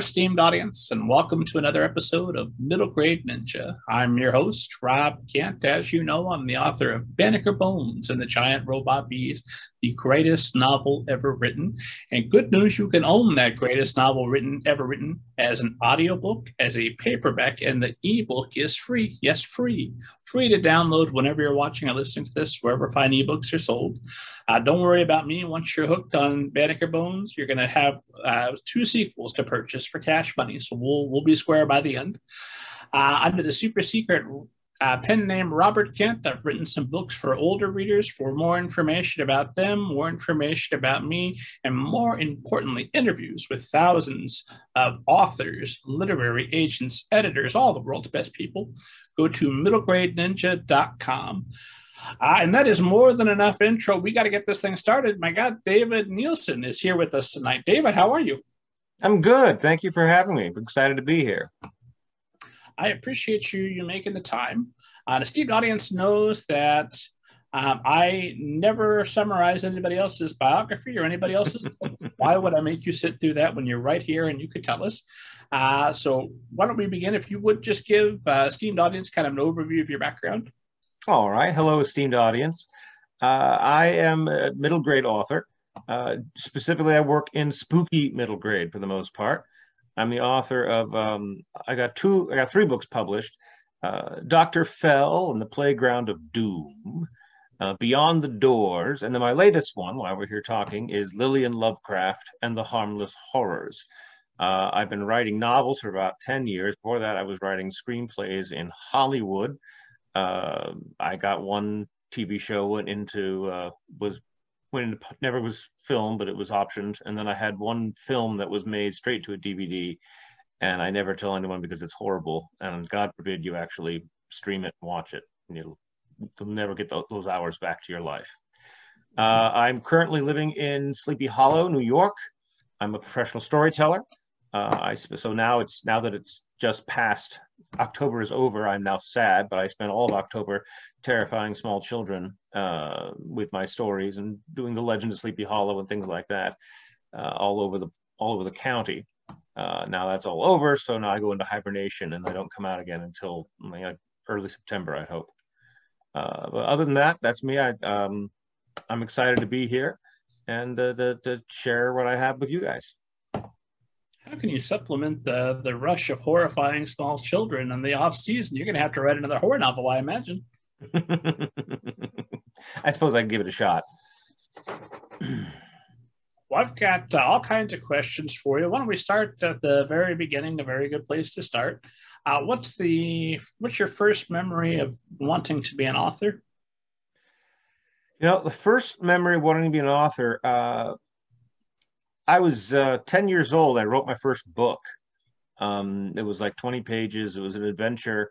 Esteemed audience, and welcome to another episode of Middle Grade Ninja. I'm your host, Rob Kent. As you know, I'm the author of Banneker Bones and the Giant Robot Bees, the greatest novel ever written. And good news, you can own that greatest novel written ever written as an audiobook, as a paperback, and the ebook is free. Yes, free. Free to download whenever you're watching or listening to this, wherever fine ebooks are sold. Uh, don't worry about me. Once you're hooked on Banneker Bones, you're going to have uh, two sequels to purchase for cash money. So we'll we'll be square by the end. Uh, under the super secret pen name Robert Kent. I've written some books for older readers for more information about them, more information about me, and more importantly, interviews with thousands of authors, literary agents, editors, all the world's best people. Go to middlegradeninja.com. Uh, and that is more than enough intro. We got to get this thing started. My God, David Neilsen is here with us tonight. David, how are you? I'm good. Thank you for having me. I'm excited to be here. I appreciate you you making the time. Uh, the esteemed audience knows that um, I never summarize anybody else's biography or anybody else's. why would I make you sit through that when you're right here and you could tell us? Uh, so why don't we begin? If you would just give uh, esteemed audience kind of an overview of your background. All right. Hello, esteemed audience. Uh, I am a middle grade author. Uh, specifically, I work in spooky middle grade for the most part. I'm the author of, um, I got two, I got three books published. Uh, Dr. Fell and the Playground of Doom, uh, Beyond the Doors, and then my latest one, while we're here talking, is Lillian Lovecraft and the Harmless Horrors. Uh, I've been writing novels for about 10 years. Before that, I was writing screenplays in Hollywood uh, I got one TV show went into uh, was went into, never was filmed, but it was optioned, and then I had one film that was made straight to a DVD, and I never tell anyone because it's horrible, and God forbid you actually stream it and watch it, you'll, you'll never get those hours back to your life. Uh, I'm currently living in Sleepy Hollow, New York. I'm a professional storyteller. Uh, I so now it's now that it's just past October is over. I'm now sad, but I spent all of October terrifying small children uh, with my stories and doing the Legend of Sleepy Hollow and things like that uh, all over the all over the county. Uh, now that's all over, so now I go into hibernation and I don't come out again until like, early September, I hope. Uh, but other than that, that's me. I um, I'm excited to be here and uh, to, to share what I have with you guys how can you supplement the the rush of horrifying small children in the off season? You're going to have to write another horror novel, I imagine. I suppose I can give it a shot. well, I've got uh, all kinds of questions for you. Why don't we start at the very beginning? A very good place to start. Uh, what's the what's your first memory of wanting to be an author? You know, the first memory of wanting to be an author. Uh, I was uh, 10 years old. I wrote my first book. Um, it was like 20 pages. It was an adventure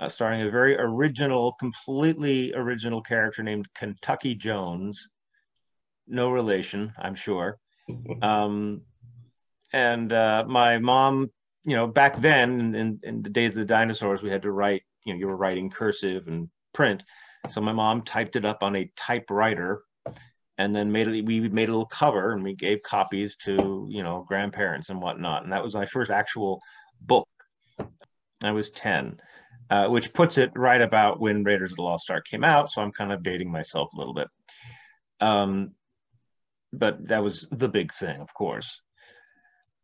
uh, starring a very original, completely original character named Kentucky Jones. No relation, I'm sure. Um, and uh, my mom, you know, back then in, in the days of the dinosaurs, we had to write, you know, you were writing cursive and print. So my mom typed it up on a typewriter and then made it, we made a little cover and we gave copies to you know grandparents and whatnot. And that was my first actual book. I was 10 uh, which puts it right about when raiders of the lost ark came out. So i'm kind of dating myself a little bit. Um, but that was the big thing of course.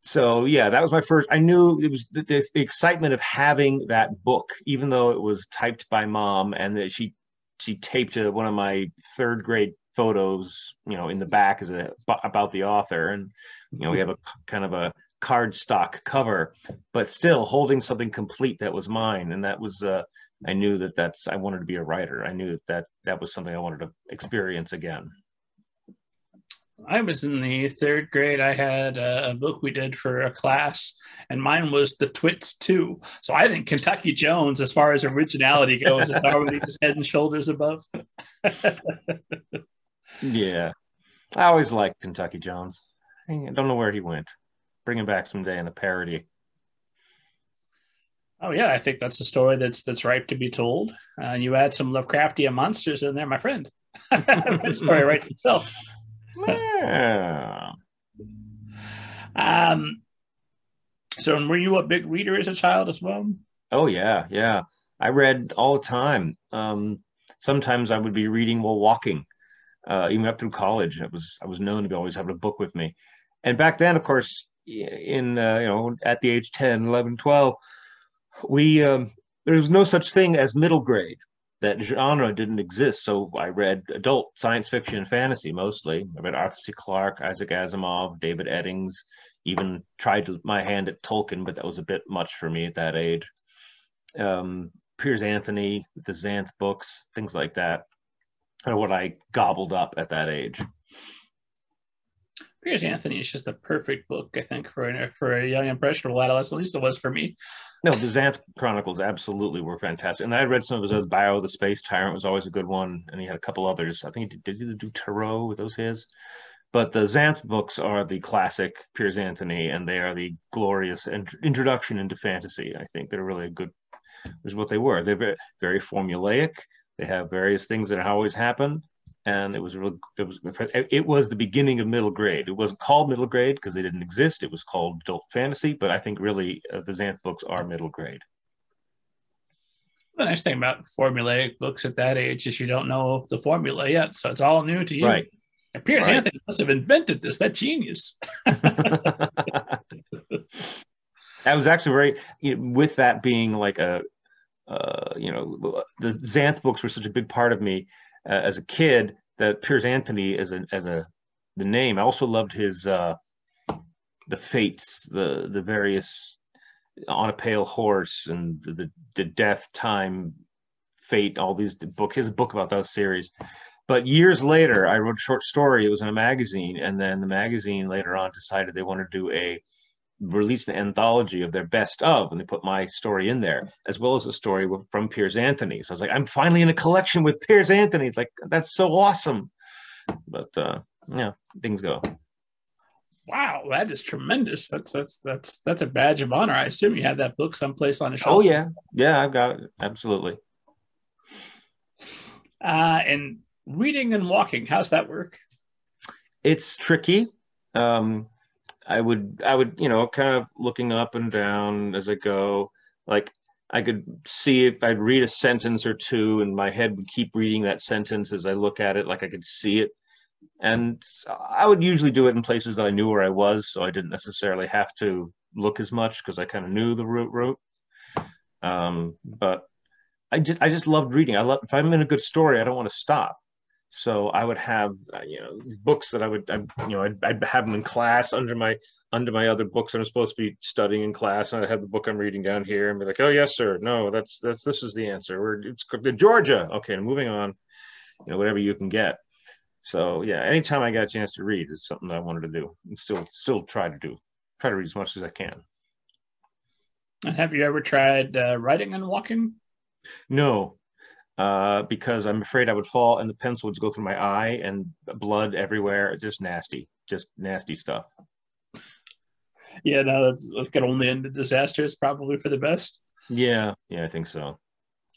So yeah that was my first i knew it was the, the excitement of having that book even though it was typed by mom and that she she taped a, one of my third grade photos, you know, in the back is a, about the author, and you know, we have a kind of a cardstock cover, but still holding something complete that was mine, and that was. Uh, I knew that that's. I wanted to be a writer. I knew that that, that was something I wanted to experience again. I was in the third grade. I had a, book we did for a class, and mine was the Twits too. So I think Kentucky Jones, as far as originality goes, is already just head and shoulders above. Yeah. I always liked Kentucky Jones. I don't know where he went. Bring him back someday in a parody. Oh yeah, I think that's a story that's that's ripe to be told. Uh, and you add some Lovecraftian monsters in there, my friend. the story writes itself. Yeah. um, So, were you a big reader as a child as well? Oh yeah, yeah. I read all the time. Um, sometimes I would be reading while walking, uh, even up through college. I was I was known to be always having a book with me. And back then, of course, in uh, you know at the age 10, 11, 12, we um, there was no such thing as middle grade. That genre didn't exist. So I read adult science fiction and fantasy mostly. I read Arthur C. Clarke, Isaac Asimov, David Eddings, even tried my hand at Tolkien, but that was a bit much for me at that age. Um, Piers Anthony, the Xanth books, things like that, are what I gobbled up at that age. Piers Anthony is just the perfect book, I think, for a, for a young impressionable adolescent. At least it was for me. No, the Xanth Chronicles absolutely were fantastic, and I read some of his other. Bio the Space Tyrant was always a good one, and he had a couple others. I think he did, did he do Tarot with those his? But the Xanth books are the classic Piers Anthony, and they are the glorious int- introduction into fantasy. I think they're really a good is what they were. They're very, very formulaic. They have various things that always happen, and it was real. It was it was the beginning of middle grade. It wasn't called middle grade because they didn't exist. It was called adult fantasy. But I think really uh, the Xanth books are middle grade. The nice thing about formulaic books at that age is you don't know the formula yet, so it's all new to you. Right. And Piers right. Anthony must have invented this. That genius. that was actually very you know, with that being like a uh, you know, the Xanth books were such a big part of me uh, as a kid that Piers Anthony as a as a the name. I also loved his uh, the fates, the the various on a pale horse and the the death time fate all these books his book about those series but years later i wrote a short story it was in a magazine and then the magazine later on decided they wanted to do a released an anthology of their best of, and they put my story in there, as well as a story with, from Piers Anthony. So I was like, I'm finally in a collection with Piers Anthony. It's like that's so awesome. But uh, yeah, things go. Wow, that is tremendous. That's that's that's that's a badge of honor. I assume you have that book someplace on a shelf. Oh yeah, yeah, I've got it absolutely. Uh, and reading and walking, how's that work? It's tricky. Um, I would I would you know kind of looking up and down as I go. Like I could see if I'd read a sentence or two and my head would keep reading that sentence as I look at it like I could see it. And I would usually do it in places that I knew where I was so I didn't necessarily have to look as much because I kind of knew the route route um, but I just I just loved reading. I love if I'm in a good story I don't want to stop so I would have, uh, you know, these books that I would, I, you know, I'd, I'd, have them in class under my under my other books I'm supposed to be studying in class, and I'd have the book I'm reading down here, and be like, oh yes, sir, no, that's that's this is the answer. We're it's Georgia. Okay, moving on. You know, whatever you can get. So yeah, anytime I got a chance to read, is something that I wanted to do, and still still try to do. Try to read as much as I can. And have you ever tried uh, writing and walking? No, uh, because I'm afraid I would fall and the pencil would go through my eye and blood everywhere. Just nasty, just nasty stuff. Yeah, no, that's it could only end in disaster. It's probably for the best. Yeah, yeah, I think so.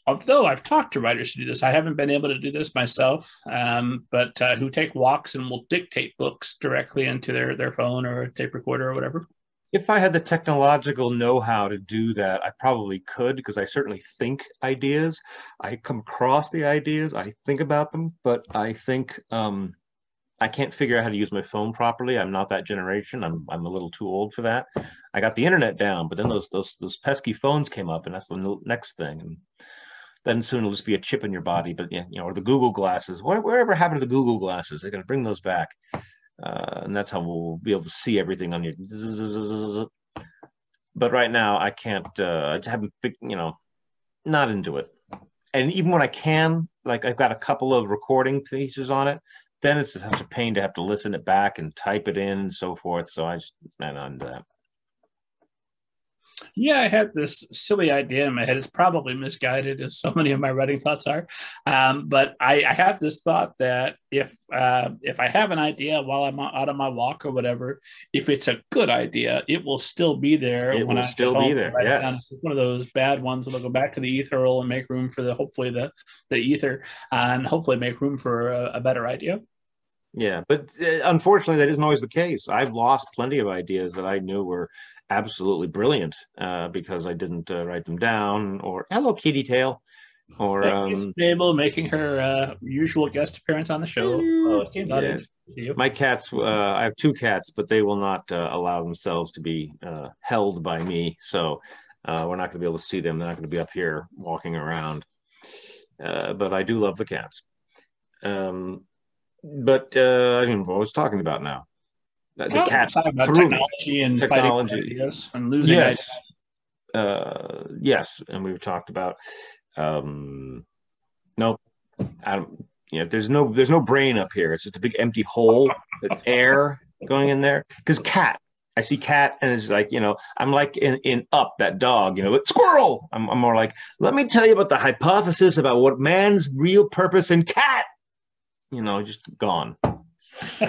Although I've talked to writers who do this, I haven't been able to do this myself. Um, but uh, who take walks and will dictate books directly into their their phone or tape recorder or whatever if I had the technological know-how to do that, I probably could because I certainly think ideas. I come across the ideas, I think about them, but I think um, I can't figure out how to use my phone properly. I'm not that generation. I'm I'm a little too old for that. I got the internet down, but then those those those pesky phones came up, and that's the next thing. And then soon it'll just be a chip in your body. But yeah, you know, or the Google glasses. Wherever happened to the Google glasses? They're going to bring those back uh, and that's how we'll be able to see everything on you. But right now, I can't. Uh, I haven't, you know, not into it. And even when I can, like I've got a couple of recording pieces on it, then it's such a pain to have to listen it back and type it in and so forth. So I just not into that. Yeah, I had this silly idea in my head. It's probably misguided, as so many of my writing thoughts are. Um, but I, I, have this thought that if uh, if I have an idea while I'm out on my walk or whatever, if it's a good idea, it will still be there. It when will I still be there. Yes, one of those bad ones that'll go back to the ethereal and make room for the hopefully the the ether, and hopefully make room for a, a better idea. Yeah, but uh, unfortunately, that isn't always the case. I've lost plenty of ideas that I knew were absolutely brilliant uh, because I didn't uh, write them down. Or hello, Kitty Tail. Or um, Mabel making her uh, usual guest appearance on the show. Oh, yeah. My cats, uh, I have two cats, but they will not uh, allow themselves to be uh, held by me. So uh, we're not going to be able to see them. They're not going to be up here walking around. Uh, but I do love the cats. Um, but uh, I mean, what I was talking about now. The well, cat technology and technology and losing yes. Uh, yes, and we've talked about um, nope. I don't, you know, there's no there's no brain up here. It's just a big empty hole. It's air going in there. Because cat, I see cat, and it's like you know, I'm like in, in up that dog. You know, squirrel. I'm, I'm more like, let me tell you about the hypothesis about what man's real purpose in cat. You know, just gone.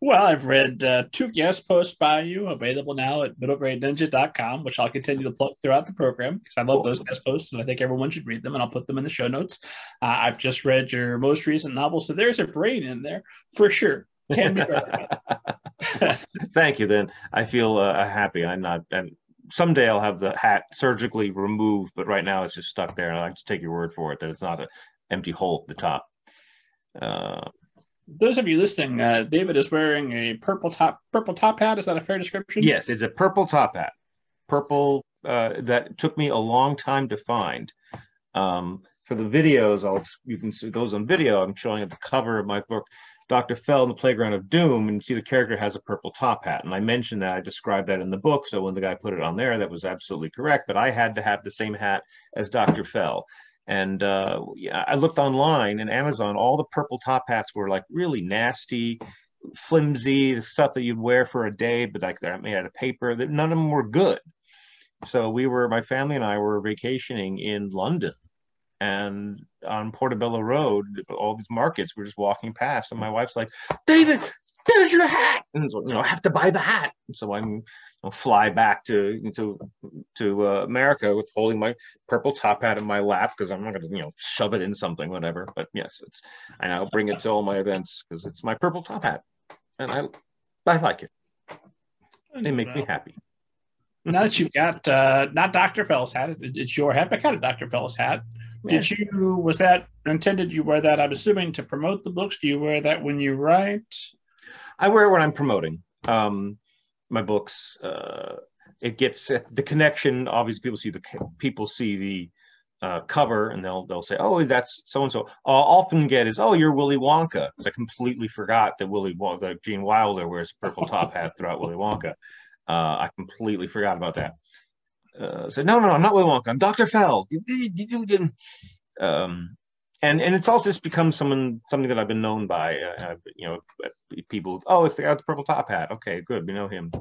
well, I've read uh, two guest posts by you available now at middlegradeninja.com, which I'll continue to plug throughout the program because I love those guest posts and I think everyone should read them and I'll put them in the show notes. Uh, I've just read your most recent novel, so there's a brain in there for sure. Can be Thank you. Then I feel uh, happy. I'm not, and someday I'll have the hat surgically removed, but right now it's just stuck there. And I just take your word for it that it's not an empty hole at the top. Uh, those of you listening, uh, David is wearing a purple top purple top hat. Is that a fair description? Yes, it's a purple top hat. Purple uh, that took me a long time to find. Um, for the videos, I'll you can see those on video. I'm showing at the cover of my book, Dr. Fell in the Playground of Doom, and see the character has a purple top hat. And I mentioned that I described that in the book. So when the guy put it on there, that was absolutely correct. But I had to have the same hat as Dr. Fell. And uh, yeah, I looked online and Amazon, all the purple top hats were like really nasty, flimsy, the stuff that you'd wear for a day, but like they're made out of paper. That none of them were good. So we were, my family and I were vacationing in London, and on Portobello Road, all these markets, we're just walking past, and my wife's like, "David, there's your hat," and so you know, I have to buy the hat. And so I'm know, fly back to to to uh, America with holding my purple top hat in my lap because I'm not going to you know shove it in something, whatever. But yes, it's and I'll bring it to all my events because it's my purple top hat, and I I like it. They make me happy. Now that you've got uh, not Dr. Fell's hat, it's your hat, but kind of Dr. Fell's hat. Did you was that intended? You wear that? I'm assuming to promote the books. Do you wear that when you write? I wear it when I'm promoting. Um, my books. Uh, it gets the connection. Obviously, people see the people see the uh, cover and they'll they'll say, "Oh, that's so and so." I'll often get is, "Oh, you're Willy Wonka," because I completely forgot that Willy that Gene Wilder wears purple top hat throughout Willy Wonka. Uh, I completely forgot about that. Uh, said, "No, no, I'm not Willy Wonka. I'm Dr. Fell." Um, and and it's also just become someone something that I've been known by. Uh, you know, people. Oh, it's the guy with the purple top hat. Okay, good. We know him.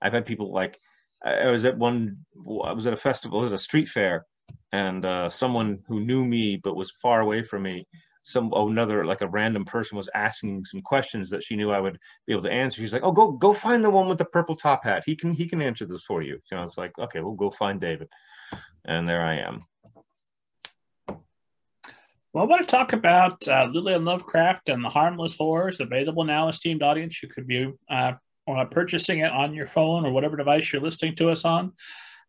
I've had people like I was at one. I was at a festival, at a street fair, and uh, someone who knew me but was far away from me. Some oh, another like a random person was asking some questions that she knew I would be able to answer. She's like, "Oh, go go find the one with the purple top hat. He can he can answer this for you." You know, it's like, okay, we'll go find David, and there I am. Well, I want to talk about uh, Lillian Lovecraft and the Harmless Horrors, available now, esteemed audience. You could be uh, purchasing it on your phone or whatever device you're listening to us on.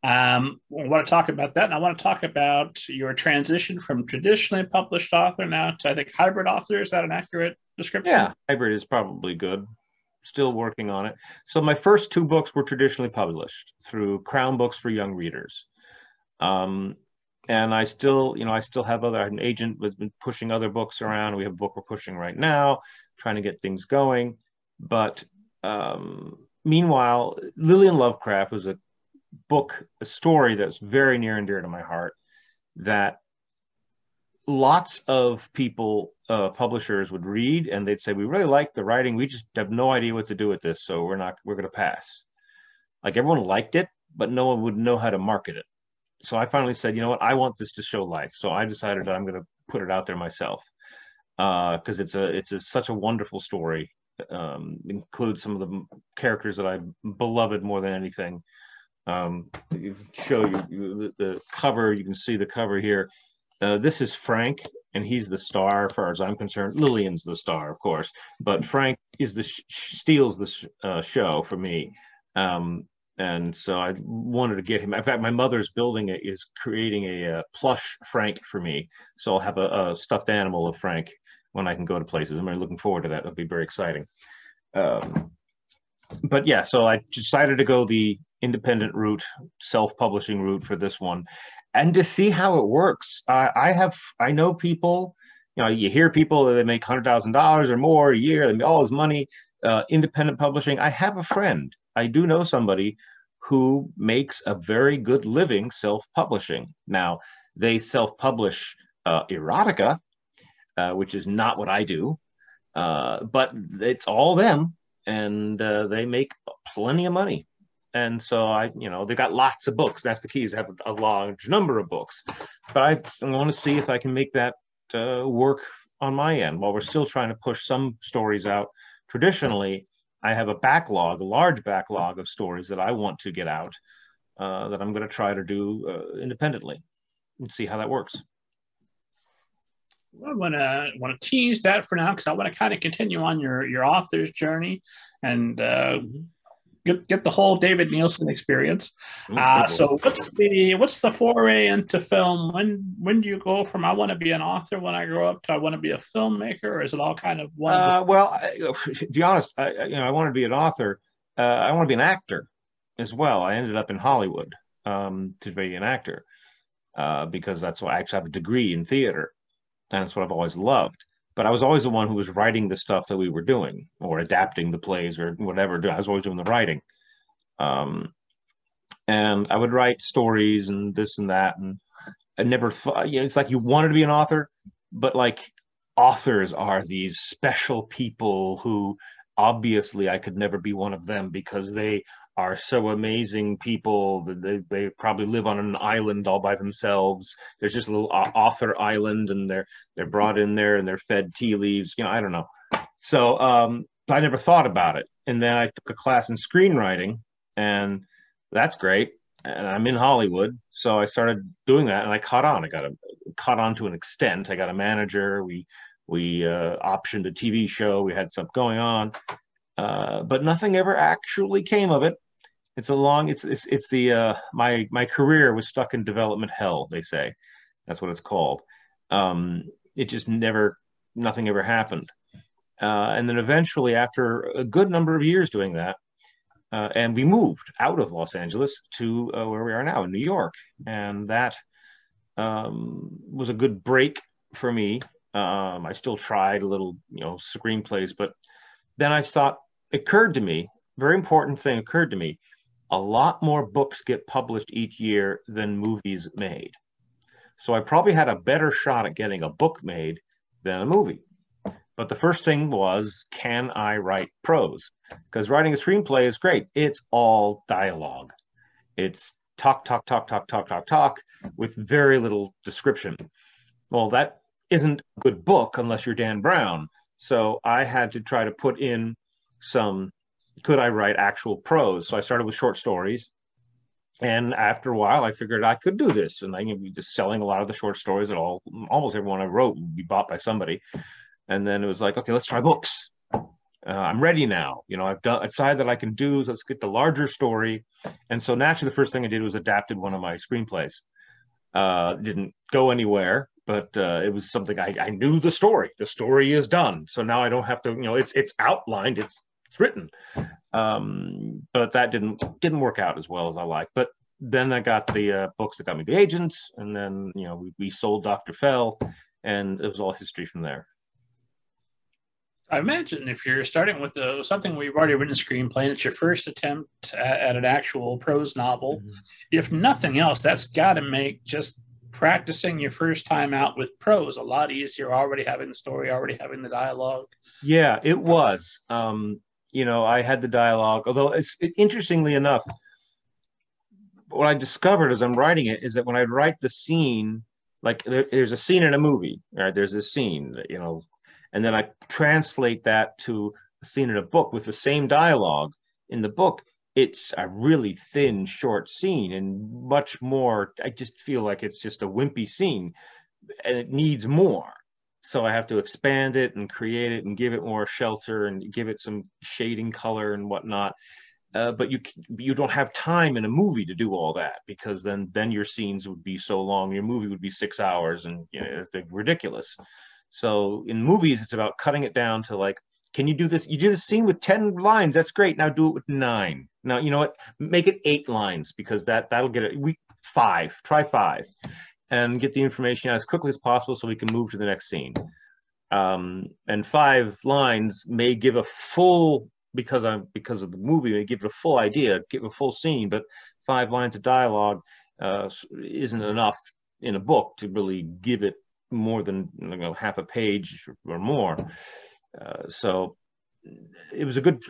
Um, I want to talk about that, and I want to talk about your transition from traditionally published author now to I think hybrid author. Is that an accurate description? Yeah, hybrid is probably good. Still working on it. So my first two books were traditionally published through Crown Books for Young Readers. Um, and I still, you know, I still have other an agent has been pushing other books around. We have a book we're pushing right now, trying to get things going. But um, meanwhile, Lillian Lovecraft was a book, a story that's very near and dear to my heart. That lots of people, uh, publishers would read, and they'd say, "We really like the writing. We just have no idea what to do with this, so we're not. We're going to pass." Like everyone liked it, but no one would know how to market it so I finally said, you know what, I want this to show life. So I decided I'm going to put it out there myself because uh, it's a it's a, such a wonderful story. Um, includes some of the characters that I beloved more than anything. Um, show you, you the, the, cover. You can see the cover here. Uh, this is Frank, and he's the star, as far as I'm concerned. Lillian's the star, of course, but Frank is the steals the sh- uh, show for me. Um, and so I wanted to get him. In fact, my mother's building is creating a, a uh, plush Frank for me, so I'll have a, a, stuffed animal of Frank when I can go to places. I'm really looking forward to that. It'll be very exciting. Um, but yeah, so I decided to go the independent route, self-publishing route for this one, and to see how it works. I have, I know people. You know, you hear people that they make hundred thousand dollars or more a year, they make all this money. Uh, independent publishing. I have a friend. I do know somebody who makes a very good living self-publishing. Now, they self-publish uh, erotica, uh, which is not what I do, uh, but it's all them, and uh, they make plenty of money and so I, you know, they've got lots of books. That's the key is have a, large number of books. But I, I want to see if I can make that uh, work on my end. While we're still trying to push some stories out traditionally, I have a backlog, a large backlog of stories that I want to get out uh, that I'm going to try to do uh, independently and see how that works. I want to want to tease that for now because I want to kind of continue on your your author's journey and uh, mm-hmm get get the whole David Neilsen experience. Uh, so what's the what's the foray into film? When when do you go from I want to be an author when I grow up to I want to be a filmmaker, or is it all kind of one? Uh, well, I, to be honest, I, you know I want to be an author. Uh, I want to be an actor as well. I ended up in Hollywood um, to be an actor uh, because that's why I actually have a degree in theater. And that's what I've always loved but I was always the one who was writing the stuff that we were doing or adapting the plays or whatever. I was always doing the writing. Um, and I would write stories and this and that. And I never thought, you know, it's like you wanted to be an author, but like authors are these special people who obviously I could never be one of them because they are so amazing people that they, they probably live on an island all by themselves. There's just a little author island and they're they're brought in there and they're fed tea leaves you know i don't know. So um i never thought about it. And then i took a class in screenwriting and that's great. And i'm in hollywood. So i started doing that and i caught on. I got a caught on to an extent. I got a manager. We we uh, optioned a tv show. We had stuff going on uh, but nothing ever actually came of it. It's a long. It's it's it's the uh, my my career was stuck in development hell. They say that's what it's called. Um, it just never nothing ever happened. Uh, and then eventually, after a good number of years doing that, uh, and we moved out of Los Angeles to uh, where we are now in New York, and that um, was a good break for me. Um, I still tried a little, you know, screenplays, but then I thought occurred to me, very important thing occurred to me. A lot more books get published each year than movies made. So I probably had a better shot at getting a book made than a movie. But the first thing was, can I write prose? Because writing a screenplay is great. It's all dialogue. It's talk, talk, talk, talk, talk, talk, talk with very little description. Well, that isn't a good book unless you're Dan Brown. So I had to try to put in some could I write actual prose? So I started with short stories. And after a while, I figured I could do this. And I could be just selling a lot of the short stories that all almost everyone I wrote would be bought by somebody. And then it was like, okay, let's try books. Uh, I'm ready now. You know, I've done I decided that I can do. So let's get the larger story. And so naturally, the first thing I did was adapted one of my screenplays. Uh, didn't go anywhere, but uh, it was something I, I knew the story. The story is done. So now I don't have to. You know, it's it's outlined. It's written. Um, but that didn't didn't work out as well as I liked. But then I got the uh, books that got me the agents, and then you know we, we sold Dr. Fell, and it was all history from there. I imagine if you're starting with a, uh, something where you've already written a screenplay and it's your first attempt at, at an actual prose novel, mm-hmm. if nothing else, that's got to make just practicing your first time out with prose a lot easier. Already having the story, already having the dialogue. Yeah, it was. Um, you know, I had the dialogue. Although it's it, interestingly enough, what I discovered as I'm writing it is that when I write the scene, like there, there's a scene in a movie, right? There's a scene, you know, and then I translate that to a scene in a book with the same dialogue in the book. It's a really thin, short scene, and much more. I just feel like it's just a wimpy scene, and it needs more. So I have to expand it and create it and give it more shelter and give it some shading color and whatnot. Uh, but you you don't have time in a movie to do all that because then then your scenes would be so long. Your movie would be six hours and you know ridiculous. So in movies, it's about cutting it down to like, can you do this? You do the scene with ten lines. That's great. Now do it with nine. Now you know what? Make it eight lines because that that'll get it. We five. Try five and get the information out as quickly as possible so we can move to the next scene. Um, and five lines may give a full because I'm because of the movie may give it a full idea, give a full scene, but five lines of dialogue uh, isn't enough in a book to really give it more than you know, half a page or more. Uh, so it was a good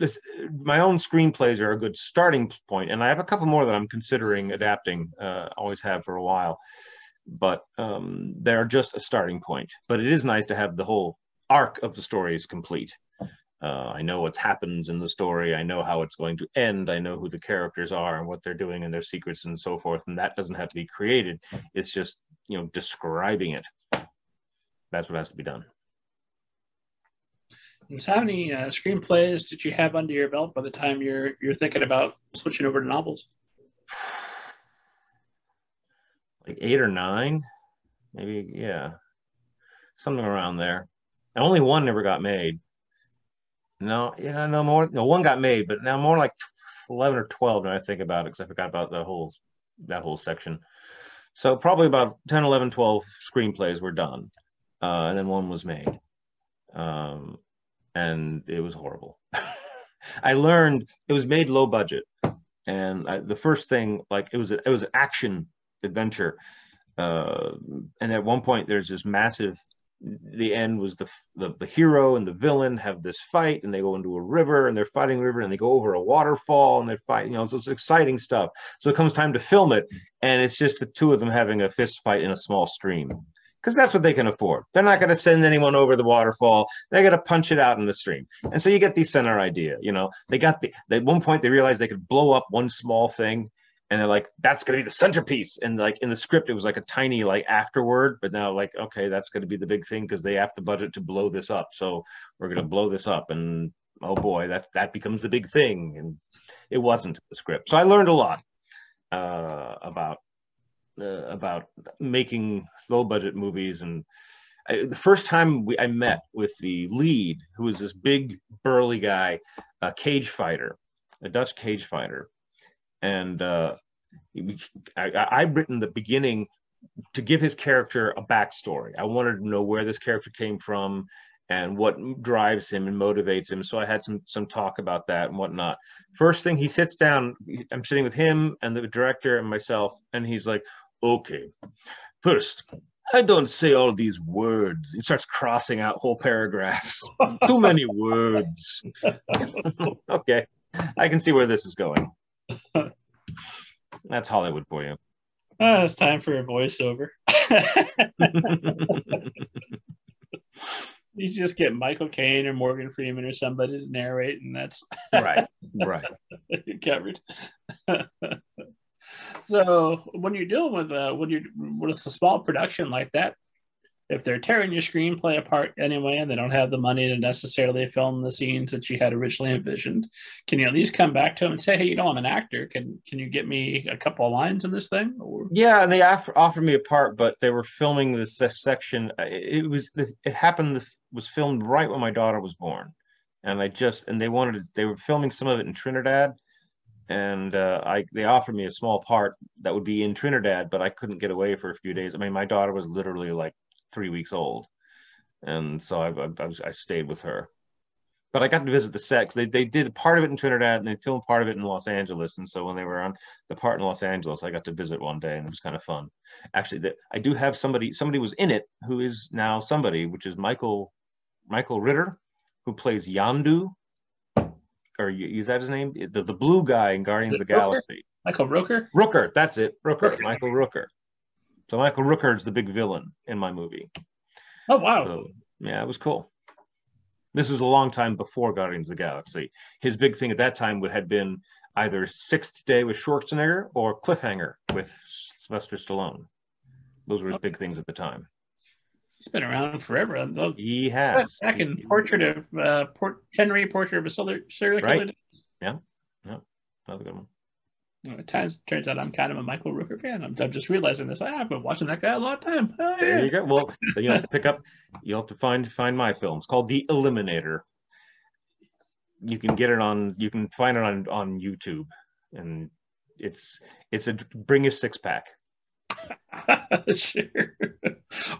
my own screenplays are a good starting point and i have a couple more that i'm considering adapting uh, always have for a while but um, they're just a starting point. But it is nice to have the whole arc of the story is complete. Uh, I know what happens in the story. I know how it's going to end. I know who the characters are and what they're doing and their secrets and so forth. And that doesn't have to be created. It's just you know describing it. That's what has to be done. So, how many uh, screenplays did you have under your belt by the time you're you're thinking about switching over to novels? Like eight or nine, maybe yeah, something around there. And only one never got made. No, yeah, no more. No, one got made, but now more like eleven or twelve. When I think about it, because I forgot about that whole that whole section. So probably about 10, 11, 12 screenplays were done, uh, and then one was made, um, and it was horrible. I learned it was made low budget, and I, the first thing like it was a, it was an action adventure. Uh, and at one point, there's this massive. The end was the, the the hero and the villain have this fight, and they go into a river, and they're fighting the river, and they go over a waterfall, and they're fighting. You know, so it's exciting stuff. So it comes time to film it, and it's just the two of them having a fist fight in a small stream because that's what they can afford. They're not going to send anyone over the waterfall. They're going to punch it out in the stream. And so you get the center idea. You know, they got the, at one point they realized they could blow up one small thing and they're like that's going to be the centerpiece. And like in the script it was like a tiny like afterword but now like okay that's going to be the big thing because they have the budget to blow this up. So we're going to blow this up and oh boy that that becomes the big thing. And it wasn't the script. So i learned a lot uh, about uh, about making low budget movies. And I, the first time we, I met with the lead, who was this big burly guy, a cage fighter, a Dutch cage fighter, and uh, I, I've written the beginning to give his character a backstory. I wanted to know where this character came from and what drives him and motivates him. So I had some some talk about that and whatnot. First thing he sits down, I'm sitting with him and the director and myself, and he's like, "Okay, first, I don't say all these words." He starts crossing out whole paragraphs. Too many words. okay, I can see where this is going. That's Hollywood for you. Uh, it's time for a voiceover. you just get Michael Caine or Morgan Freeman or somebody to narrate, and that's right. Right. you're covered. so when you're dealing with uh, when you're with a small production like that, if they're tearing your screenplay apart anyway and they don't have the money to necessarily film the scenes that you had originally envisioned, can you at least come back to them and say, "Hey, you know, I'm an actor. Can can you get me a couple of lines in this thing?" Or... Yeah, and they offer, offered me a part, but they were filming this, section. It, it was it happened was filmed right when my daughter was born, and I just and they wanted they were filming some of it in Trinidad and uh, I they offered me a small part that would be in Trinidad, but I couldn't get away for a few days. I mean, my daughter was literally like three weeks old, and so I, I, was, I stayed with her. But I got to visit the set because they, they did part of it in Trinidad and they filmed part of it in Los Angeles. And so when they were on the part in Los Angeles, I got to visit one day and it was kind of fun. Actually, the, I do have somebody somebody was in it who is now somebody, which is Michael Michael Ritter, who plays Yondu. Or is that his name? The, the blue guy in Guardians of the Galaxy. Michael Rooker? Rooker, that's it. Rooker, Rooker. Michael Rooker. So Michael Rooker is the big villain in my movie. Oh wow! So, yeah, it was cool. This was a long time before Guardians of the Galaxy. His big thing at that time would had been either Sixth Day with Schwarzenegger or Cliffhanger with Sylvester Stallone. Those were his big things at the time. He's been around forever. He has. Back in He- Portrait of uh, Port- Henry, Portrait of a Serial Killer. Right. Another good one. It turns, turns out I'm kind of a Michael Rooker fan. I'm, I'm just realizing this. I've been watching that guy a long time. Oh, There yeah. you go. Well, you know, pick up. You'll have to find find my film. It's called The Eliminator. You can get it on. You can find it on on YouTube, and it's it's a bring your six pack. sure.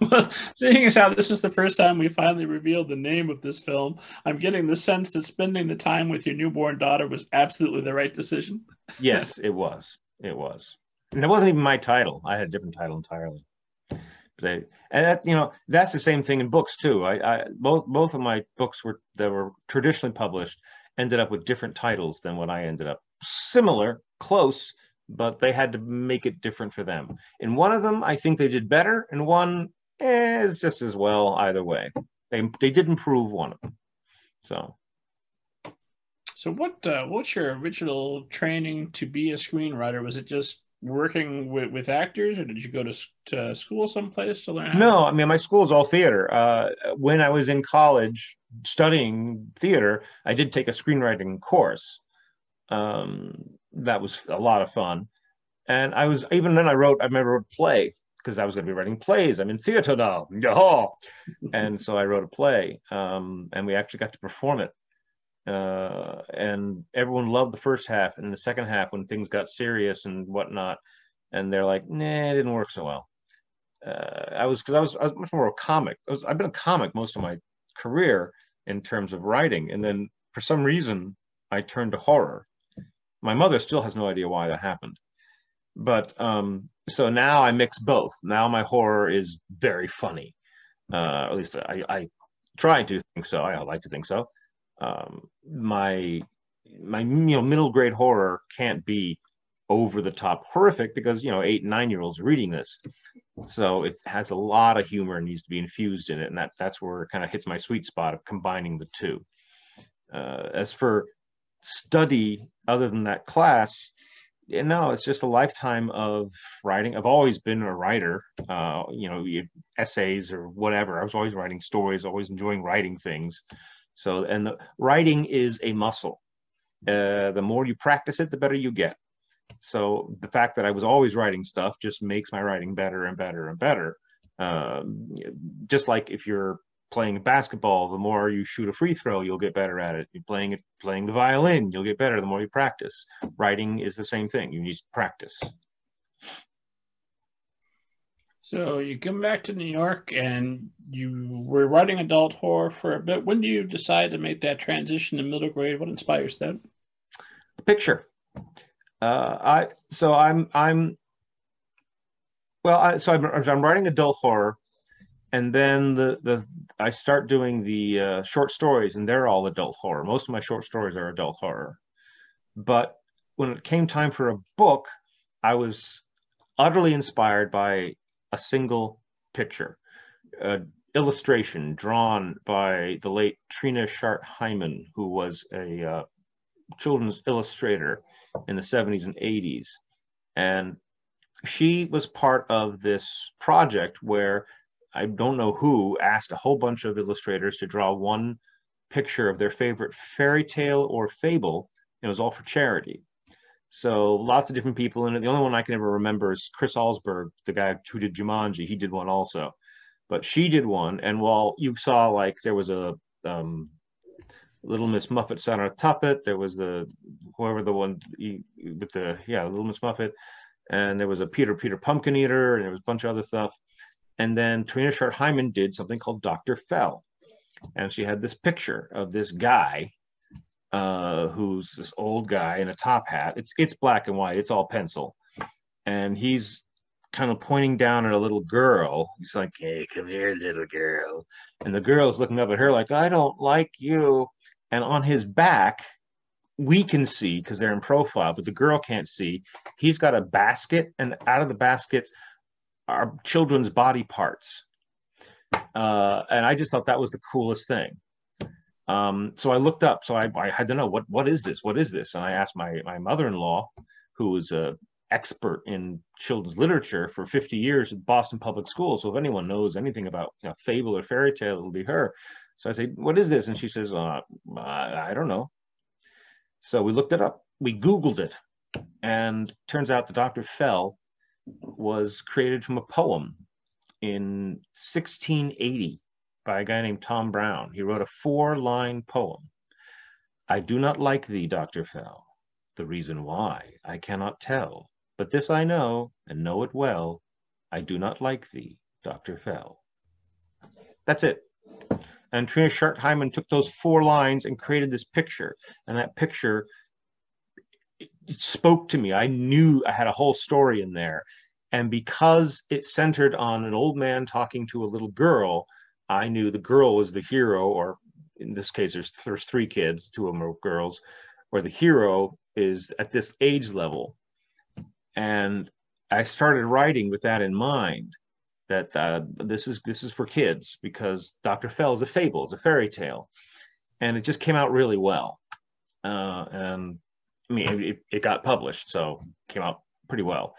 well, seeing as how this is the first time we finally revealed the name of this film, I'm getting the sense that spending the time with your newborn daughter was absolutely the right decision. Yes, it was. It was. And it wasn't even my title. I had a different title entirely. They, and that you know that's the same thing in books too. I, I both both of my books were that were traditionally published ended up with different titles than what I ended up. Similar, close, but they had to make it different for them. In one of them, I think they did better, and one eh, is just as well either way. They they did improve one of them. So So, what uh, what's your original training to be a screenwriter? Was it just working with, with actors, or did you go to, to school someplace to learn? No, I mean my school is all theater. Uh, when I was in college studying theater, I did take a screenwriting course. Um, that was a lot of fun, and I was even then I wrote I remember a play because I was going to be writing plays. I'm in theater now, Yah! and so I wrote a play, um, and we actually got to perform it. Uh, and everyone loved the first half, and the second half when things got serious and whatnot, and they're like, "Nah, it didn't work so well." uh, I was because I was I was much more a comic. I was I've been a comic most of my career in terms of writing, and then for some reason I turned to horror. My mother still has no idea why that happened, but um, so now I mix both. Now my horror is very funny, uh, at least I, I try to think so. I like to think so. Um, my my you know middle grade horror can't be over the top horrific because you know eight nine year olds reading this so it has a lot of humor and needs to be infused in it and that that's where it kind of hits my sweet spot of combining the two uh, as for study other than that class and know it's just a lifetime of writing. I've always been a writer uh, you know essays or whatever. I was always writing stories always enjoying writing things. So and the writing is a muscle. Uh, the more you practice it the better you get. So the fact that I was always writing stuff just makes my writing better and better and better. Um, just like if you're playing basketball, the more you shoot a free throw, you'll get better at it. You're playing it, playing the violin, you'll get better the more you practice. Writing is the same thing. You need to practice. So you come back to New York and you were writing adult horror for a bit. When do you decide to make that transition to middle grade? What inspires that? A picture. Uh, I so I'm I'm well I so I'm, I'm writing adult horror, and then the the I start doing the uh, short stories, and they're all adult horror. Most of my short stories are adult horror, but when it came time for a book, I was utterly inspired by a single picture, uh, illustration drawn by the late Trina Shart Hyman, who was a uh, children's illustrator in the 70s and 80s. And she was part of this project where I don't know who asked a whole bunch of illustrators to draw one picture of their favorite fairy tale or fable. And It was all for charity. So lots of different people in it. The only one I can ever remember is Chris Allsburg, the guy who did Jumanji. He did one also, but she did one. And while you saw like there was a um, Little Miss Muffet sat on a tuppet, there was the whoever the one with the yeah Little Miss Muffet, and there was a Peter Peter Pumpkin Eater, and there was a bunch of other stuff. And then Trina Shart Hyman did something called Dr. Fell. And she had this picture of this guy uh, who's this old guy in a top hat. It's it's black and white, it's all pencil. And he's kind of pointing down at a little girl. He's like, Hey, come here, little girl. And the girl's looking up at her like, I don't like you. And on his back, we can see because they're in profile, but the girl can't see. He's got a basket, and out of the baskets are children's body parts. Uh, and I just thought that was the coolest thing. Um, so I looked up. So I, I had to know what what is this? What is this? And I asked my my mother in law, who was a expert in children's literature for 50 years at Boston Public Schools. So if anyone knows anything about you know, fable or fairy tale, it'll be her. So I say, "What is this?" And she says, uh, I, "I don't know." So we looked it up. We Googled it, and turns out the Dr. Fell was created from a poem in 1680 by a guy named Tom Brown. He wrote a four-line poem. I do not like thee, Dr. Fell. The reason why I cannot tell, but this I know, and know it well. I do not like thee, Dr. Fell. That's it. And Trina Schart Hyman took those four lines and created this picture. And that picture spoke to me. I knew I had a whole story in there. And because it centered on an old man talking to a little girl, I knew the girl was the hero, or in this case, there's, there's three kids, two of them are girls, or the hero is at this age level. And I started writing with that in mind that uh, this is this is for kids because Dr. Fell is a fable, it's a fairy tale, and it just came out really well. Uh, and I mean, it, it, got published, so came out pretty well.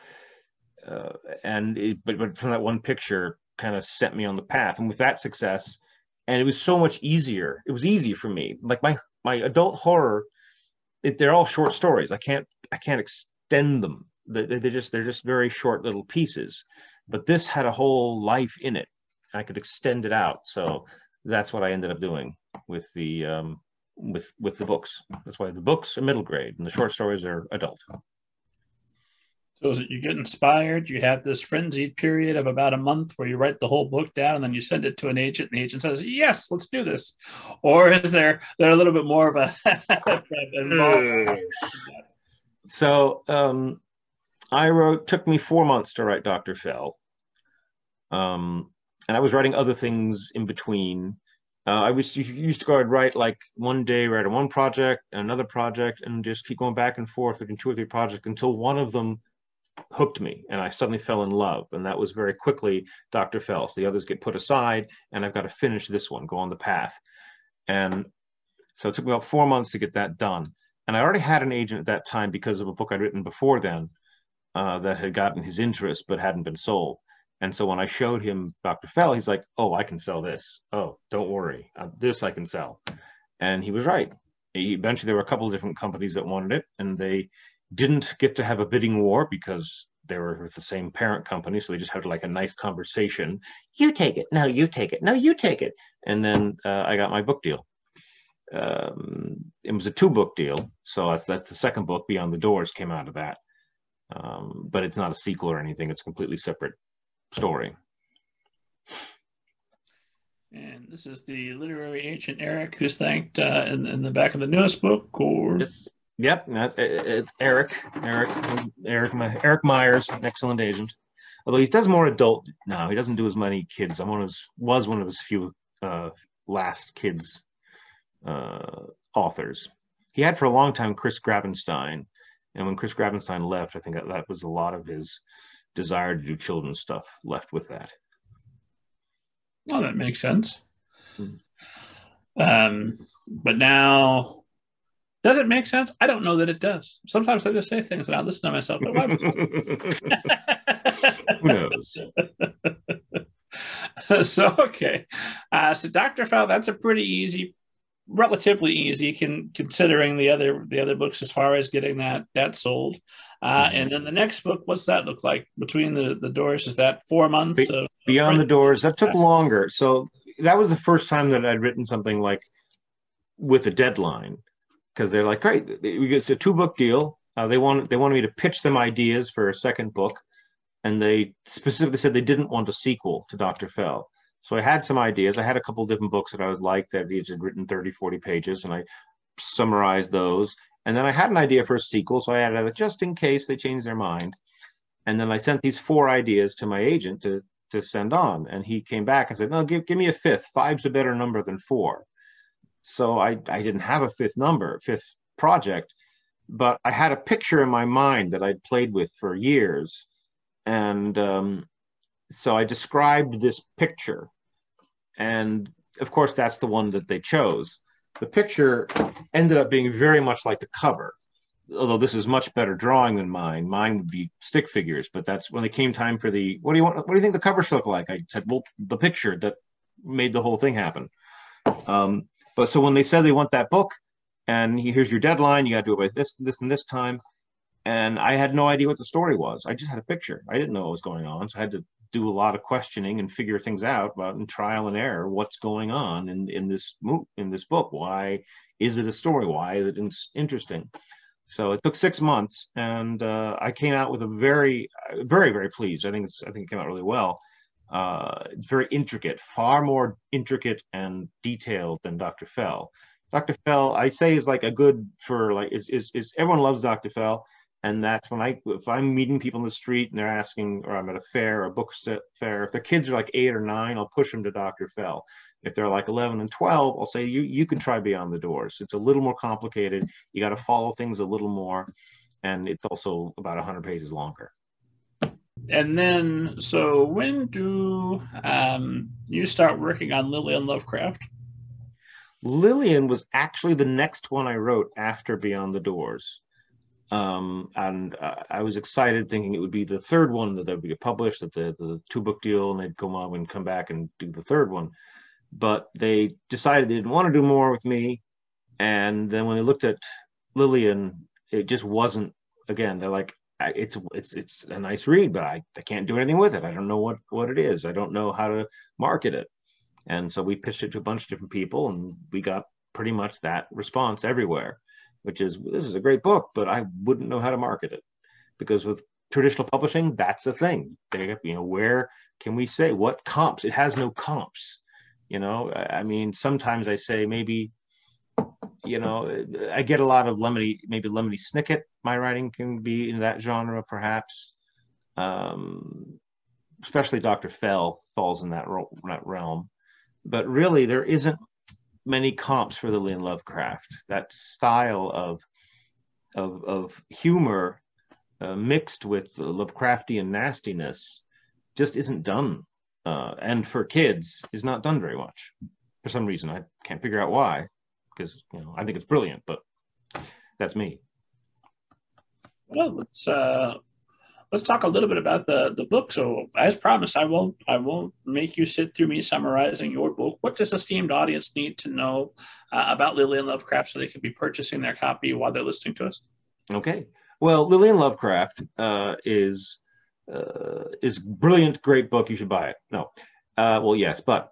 Uh, and it, but but from that one picture, kind of set me on the path. And with that success, and it was so much easier. It was easy for me. Like my my adult horror, it, they're all short stories. I can't I can't extend them. They, they're just they're just very short little pieces. But this had a whole life in it. I could extend it out. So that's what I ended up doing with the um, with with the books. That's why the books are middle grade and the short stories are adult. So is it you get inspired, you have this frenzied period of about a month where you write the whole book down and then you send it to an agent and the agent says, Yes, let's do this. Or is there there a little bit more of a So um I wrote took me four months to write Dr. Fell. Um and I was writing other things in between. Uh, I was used to go and write like one day, write on one project, another project, and just keep going back and forth between two or three projects until one of them hooked me and I suddenly fell in love. And that was very quickly Dr. Fells. The others get put aside, and I've got to finish this one, go on the path. And so it took me about four months to get that done. And I already had an agent at that time because of a book I'd written before then uh, that had gotten his interest but hadn't been sold. And so when I showed him Dr. Fell, he's like, "Oh, I can sell this. Oh, don't worry, uh, this I can sell." And he was right. Eventually, there were a couple of different companies that wanted it, and they didn't get to have a bidding war because they were with the same parent company, so they just had like a nice conversation. You take it, no, you take it, no, you take it, and then uh, I got my book deal. Um, it was a two book deal, so that's, that's the second book. Beyond the Doors came out of that, um, but it's not a sequel or anything. It's completely separate story. And this is the literary ancient Eric, who's thanked uh, in, in the back of the newest book, or yes. Yep, that's it, it's Eric. Eric. Eric. Eric Myers, excellent agent. Although he does more adult now, he doesn't do as many kids. I'm one of his was one of his few uh, last kids uh, authors. He had for a long time Chris Grabenstein, and when Chris Grabenstein left, I think that, that was a lot of his desire to do children's stuff left with that. Well, that makes sense. Mm-hmm. Um, but now does it make sense? I don't know that it does. Sometimes I just say things and I listen to myself. Who knows? so okay, uh, so Doctor Fell, that's a pretty easy, relatively easy, can, considering the other the other books as far as getting that that sold. Uh, mm-hmm. And then the next book, what's that look like between the the doors? Is that four months? Be- of, Beyond the doors, that took longer. So that was the first time that I'd written something like with a deadline because they're like, great, it's a two book deal. Uh, they want they wanted me to pitch them ideas for a second book, and they specifically said they didn't want a sequel to Dr. Fell. So I had some ideas. I had a couple different books that I was like that he had written 30, 40 pages, and I summarized those. And then I had an idea for a sequel, so I added it just in case they changed their mind. And then I sent these four ideas to my agent to to send on, and he came back and said, "No, give give me a fifth. Five's a better number than four. So I, I didn't have a fifth number, fifth project, but I had a picture in my mind that I'd played with for years. And um, so I described this picture. And of course, that's the one that they chose. The picture ended up being very much like the cover. although this is much better drawing than mine. Mine would be stick figures, but that's when it came time for the what do you want? What do you think the cover should look like? I said, well, the picture that made the whole thing happen. Um, but so when they said they want that book, and here's your deadline, you got to do it by this, this, and this time, and I had no idea what the story was. I just had a picture. I didn't know what was going on, so I had to do a lot of questioning and figure things out about in trial and error what's going on in in this in this book. Why is it a story? Why is it interesting? So it took six months, and uh, I came out with a very, very, very pleased. I think it's, I think it came out really well. Uh, very intricate, far more intricate and detailed than Dr. Fell. Dr. Fell, I say, is like a good for like is is, is everyone loves Dr. Fell, and that's when I if I'm meeting people in the street and they're asking, or I'm at a fair, a book fair, if their kids are like eight or nine, I'll push them to Dr. Fell. If they're like 11 and 12, I'll say you you can try Beyond the Doors. It's a little more complicated. You got to follow things a little more, and it's also about 100 pages longer. And then, so when do um, you start working on Lillian Lovecraft? Lillian was actually the next one I wrote after Beyond the Doors. Um, and uh, I was excited thinking it would be the third one that would be published, that the, the two book deal, and they'd come on and come back and do the third one but they decided they didn't want to do more with me. And then when they looked at Lillian, it just wasn't. Again, they're like, it's it's it's a nice read, but I, I can't do anything with it. I don't know what what it is. I don't know how to market it. And so we pitched it to a bunch of different people, and we got pretty much that response everywhere, which is this is a great book, but I wouldn't know how to market it. Because with traditional publishing, that's the thing. They, you know, where can we say what comps? It has no comps you know? I mean sometimes i say maybe you know i get a lot of lemony maybe lemony snicket. My writing can be in that genre perhaps. Um, especially dr fell falls in that, ro- that realm. But really there isn't many comps for lillian lovecraft that style of of, of humor uh, mixed with lovecraftian nastiness just isn't done uh, and for kids is not done very much for some reason. I can't figure out why, because you know I think it's brilliant, but that's me. Well, let's uh, let's talk a little bit about the the book. So, as promised, I won't I won't make you sit through me summarizing your book. What does esteemed audience need to know uh, about Lillian Lovecraft so they can be purchasing their copy while they're listening to us? Okay. Well, Lillian Lovecraft uh, is uh, is brilliant, great book. You should buy it. No, uh, well, yes, but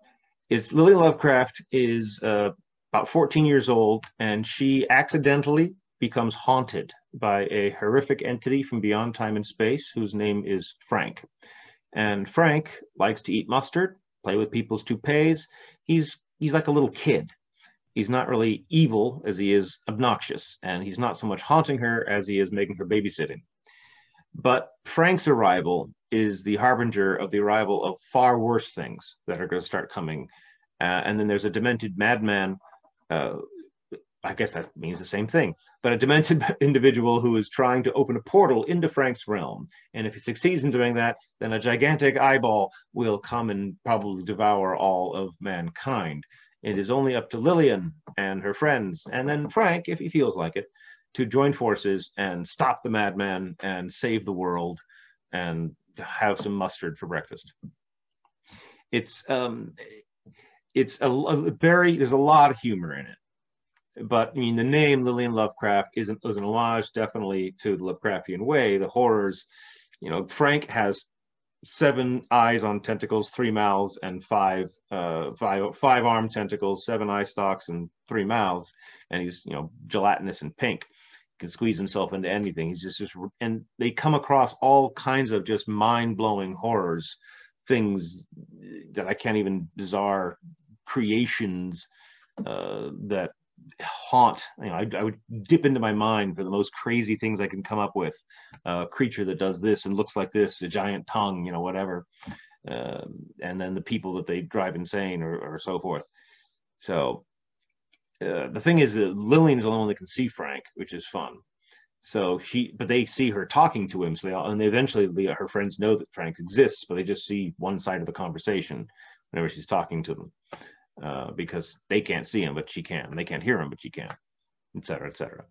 it's Lillian Lovecraft is uh, about 14 years old, and she accidentally becomes haunted by a horrific entity from beyond time and space, whose name is Frank. And Frank likes to eat mustard, play with people's toupees. He's he's like a little kid. He's not really evil as he is obnoxious, and he's not so much haunting her as he is making her babysitting. But Frank's arrival is the harbinger of the arrival of far worse things that are going to start coming. Uh, and then there's a demented madman. Uh, I guess that means the same thing, but a demented individual who is trying to open a portal into Frank's realm. And if he succeeds in doing that, then a gigantic eyeball will come and probably devour all of mankind. It is only up to Lillian and her friends, and then Frank, if he feels like it, to join forces and stop the madman and save the world and have some mustard for breakfast. It's um, it's a, a, very there's a lot of humor in it, but I mean the name Lillian Lovecraft isn't is an homage definitely to the Lovecraftian way. The horrors, you know, Frank has seven eyes on tentacles, three mouths, and five uh, five five arm tentacles, seven eye stalks, and three mouths, and he's you know gelatinous and pink He can squeeze himself into anything. He's just, just and they come across all kinds of just mind blowing horrors, things that I can't even bizarre creations uh, that haunt. You know, I, I, would dip into my mind for the most crazy things I can come up with. Uh, a creature that does this and looks like this, a giant tongue, you know, whatever. Uh, and then the people that they drive insane or, or so forth. So uh, the thing is that Lillian's the only one that can see Frank, which is fun. So she, but they see her talking to him. So they all, and they eventually, the, her friends know that Frank exists, but they just see one side of the conversation whenever she's talking to them, uh, because they can't see him, but she can. They can't hear him, but she can, et cetera, et cetera.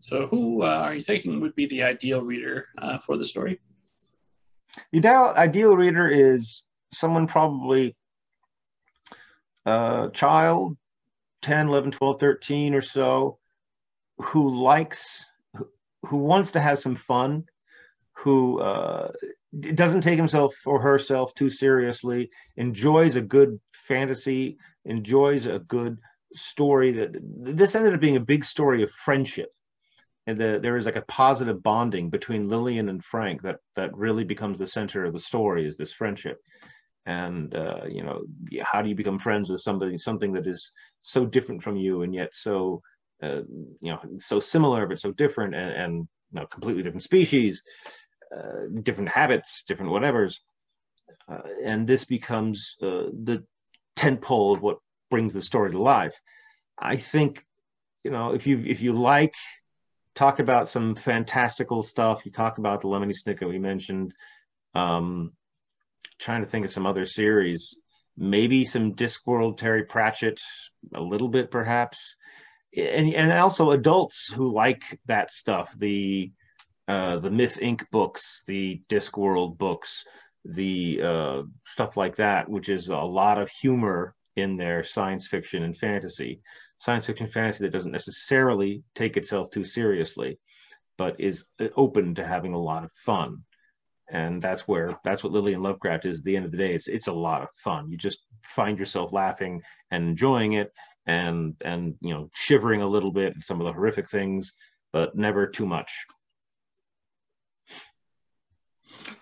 So, who uh, are you thinking would be the ideal reader uh, for the story? The ideal, ideal reader is someone probably a uh, child, 10, 11, 12, 13 or so, who likes, who wants to have some fun, who uh, doesn't take himself or herself too seriously, enjoys a good fantasy, enjoys a good story. That this ended up being a big story of friendship, and the, there is like a positive bonding between Lillian and Frank that that really becomes the center of the story. Is this friendship? and uh, you know how do you become friends with somebody something that is so different from you and yet so uh, you know so similar but so different and, and you know, completely different species uh, different habits, different whatevers, uh, and this becomes uh, the tent pole of what brings the story to life. I think, you know, if you if you like, talk about some fantastical stuff. You talk about the Lemony Snicket we mentioned. Um, trying to think of some other series, maybe some Discworld, Terry Pratchett, a little bit perhaps, and and also adults who like that stuff. The uh, the Myth Inc. books, the Discworld books, the uh, stuff like that, which is a lot of humor in their science fiction and fantasy. Science fiction fantasy that doesn't necessarily take itself too seriously, but is open to having a lot of fun. And that's where that's what Lillian Lovecraft is. At the end of the day, it's it's a lot of fun. You just find yourself laughing and enjoying it, and and you know shivering a little bit at some of the horrific things, but never too much.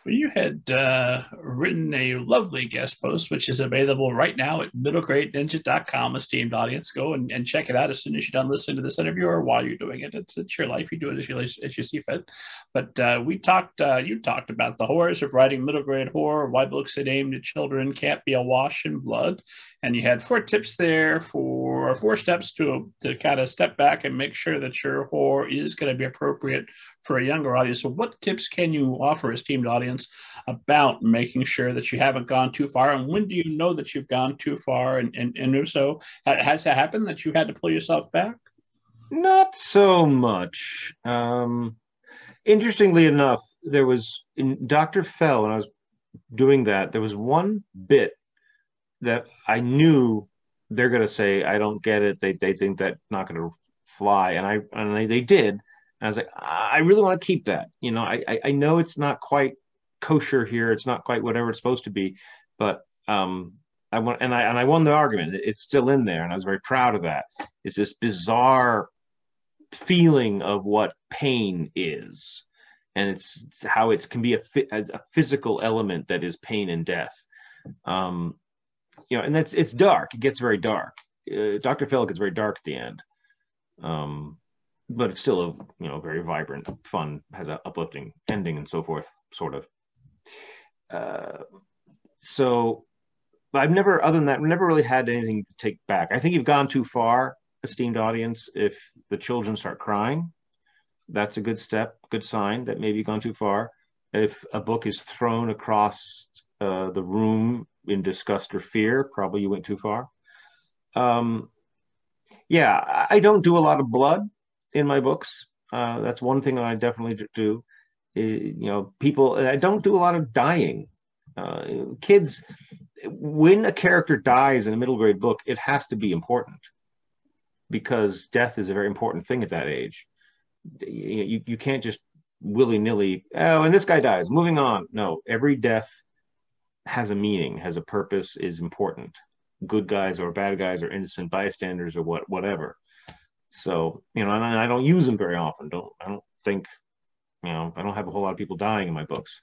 Well, you had uh, written a lovely guest post, which is available right now at middlegradeninja.com, esteemed audience. Go and, and check it out as soon as you're done listening to this interview or while you're doing it. It's, it's your life. You do it as you, as you see fit. But uh, we talked, uh, you talked about the horrors of writing middle grade horror, why books that aimed at children can't be a wash in blood. And you had four tips there for four steps to, to kind of step back and make sure that your horror is going to be appropriate for a younger audience. So, what tips can you offer esteemed audience about making sure that you haven't gone too far? And when do you know that you've gone too far? And, and, and if so, has it happened that you had to pull yourself back? Not so much. Um, interestingly enough, there was in Dr. Fell, when I was doing that, there was one bit that I knew they're going to say, I don't get it. They, they think that's not going to fly. And I, and they, they did. I was like, I really want to keep that. You know, I, I know it's not quite kosher here. It's not quite whatever it's supposed to be, but um, I want and I and I won the argument. It's still in there, and I was very proud of that. It's this bizarre feeling of what pain is, and it's, it's how it can be a, a physical element that is pain and death. Um, you know, and that's it's dark. It gets very dark. Uh, Dr. Fell gets very dark at the end. Um, but it's still a you know very vibrant, fun, has an uplifting ending and so forth, sort of. Uh, so I've never, other than that, never really had anything to take back. I think you've gone too far, esteemed audience. If the children start crying, that's a good step, good sign that maybe you've gone too far. If a book is thrown across uh, the room in disgust or fear, probably you went too far. Um, yeah, I don't do a lot of blood in my books. Uh, that's one thing that I definitely do. you know, people. I don't do a lot of dying. Uh, kids, when a character dies in a middle grade book, it has to be important because death is a very important thing at that age. You you, you can't just willy nilly. Oh, and this guy dies. Moving on. No, every death has a meaning, has a purpose, is important. Good guys or bad guys or innocent bystanders or what whatever. So, you know, and I don't use them very often. Don't I don't think, you know, I don't have a whole lot of people dying in my books.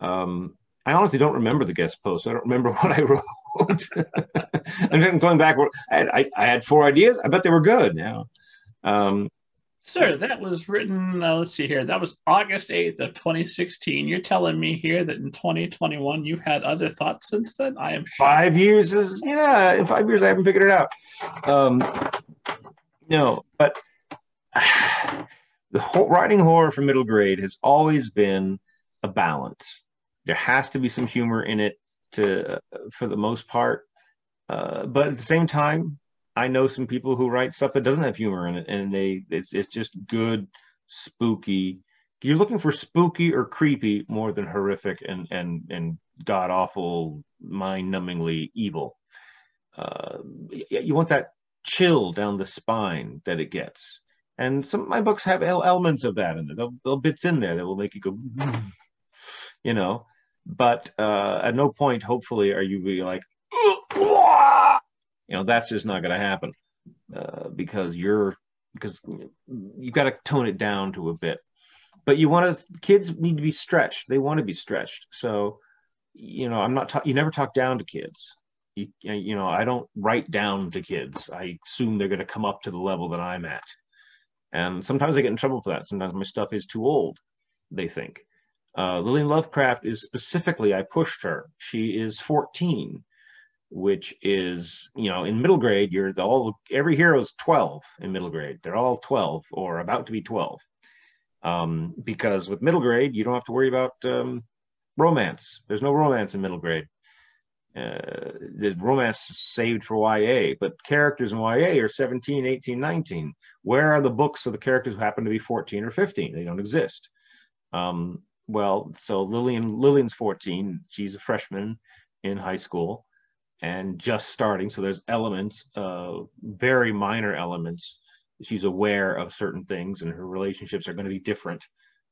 Um, I honestly don't remember the guest post. I don't remember what I wrote. I'm going back. I, I, I, had four ideas. I bet they were good. Now, um, Sir, that was written, uh, let's see here, that was August 8th of 2016. You're telling me here that in 2021 you've had other thoughts since then? I am sure. Five years is, yeah, in five years I haven't figured it out. Um, no, but the whole, writing horror for middle grade has always been a balance. There has to be some humor in it to, uh, for the most part. Uh, but at the same time, I know some people who write stuff that doesn't have humor in it, and they it's it's just good, spooky. You're looking for spooky or creepy more than horrific and and and god awful, mind numbingly evil. Uh, you want that chill down the spine that it gets. And some of my books have elements of that in there. There will bits in there that will make you go, you know. But uh, at no point, hopefully, are you be like, you know, that's just not going to happen uh, because you're because you've got to tone it down to a bit. But you want to kids need to be stretched. They want to be stretched. So, you know, I'm not. Ta- you never talk down to kids. You, you know, I don't write down to kids. I assume they're going to come up to the level that I'm at. And sometimes I get in trouble for that. Sometimes my stuff is too old, they think. Uh, Lillian Lovecraft is specifically, I pushed her. She is 14, which is, you know, in middle grade, you're the, all, every hero is 12 in middle grade. They're all 12 or about to be 12. Um, because with middle grade, you don't have to worry about um, romance. There's no romance in middle grade. Uh, the romance is saved for YA, but characters in YA are 17, 18, 19. Where are the books of the characters who happen to be 14 or 15? They don't exist. Um, well, so Lillian Lillian's 14. She's a freshman in high school and just starting. So there's elements, uh, very minor elements. She's aware of certain things, and her relationships are going to be different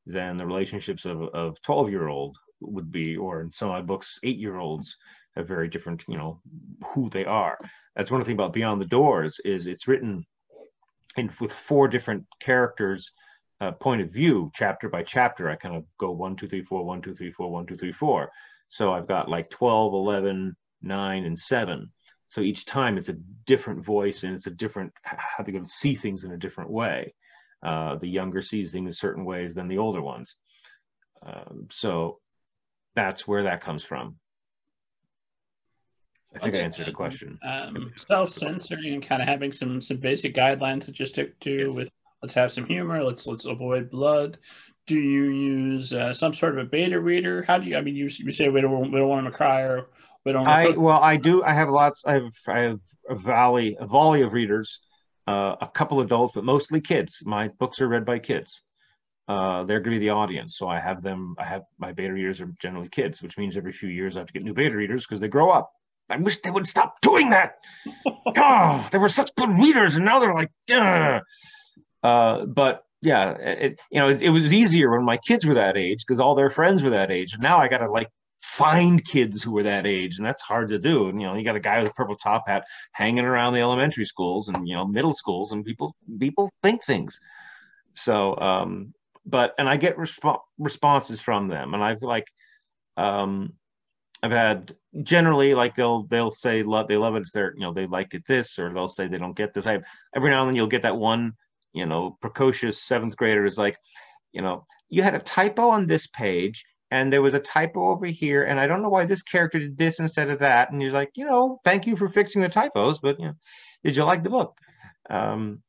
than the relationships of of 12 year old would be, or in some of my books, eight year olds have very different, you know, who they are. That's one thing about Beyond the Doors is it's written in with four different characters uh, point of view, chapter by chapter. I kind of go one, two, three, four, one, two, three, four, one, two, three, four. So I've got like 12, 11, 9, and 7. So each time it's a different voice and it's a different, how they can see things in a different way. Uh, the younger sees things in certain ways than the older ones. Um, so that's where that comes from. I think okay. I answered the question. Um, self-censoring and kind of having some some basic guidelines that just stick to yes. with let's have some humor, let's let's avoid blood. Do you use uh, some sort of a beta reader? How do you? I mean, you, you say we don't we don't want them to cry or we don't. I well, I do. I have lots. I have I have a volley a volley of readers, uh, a couple adults, but mostly kids. My books are read by kids. Uh, they're going to be the audience. So I have them. I have my beta readers are generally kids, which means every few years I have to get new beta readers because they grow up. I wish they would stop doing that. oh, they were such good readers, and now they're like, uh, but yeah, it you know it, it, was easier when my kids were that age because all their friends were that age. And now I got to like find kids who were that age, and that's hard to do. And you know, you got a guy with a purple top hat hanging around the elementary schools and you know middle schools, and people people think things. So, um, but and I get resp- responses from them, and I've like um I've had generally like they'll they'll say love they love it. It's their you know they like it this or they'll say they don't get this. I every now and then you'll get that one you know precocious seventh grader is like you know you had a typo on this page and there was a typo over here and I don't know why this character did this instead of that and he's like you know thank you for fixing the typos but you know did you like the book um,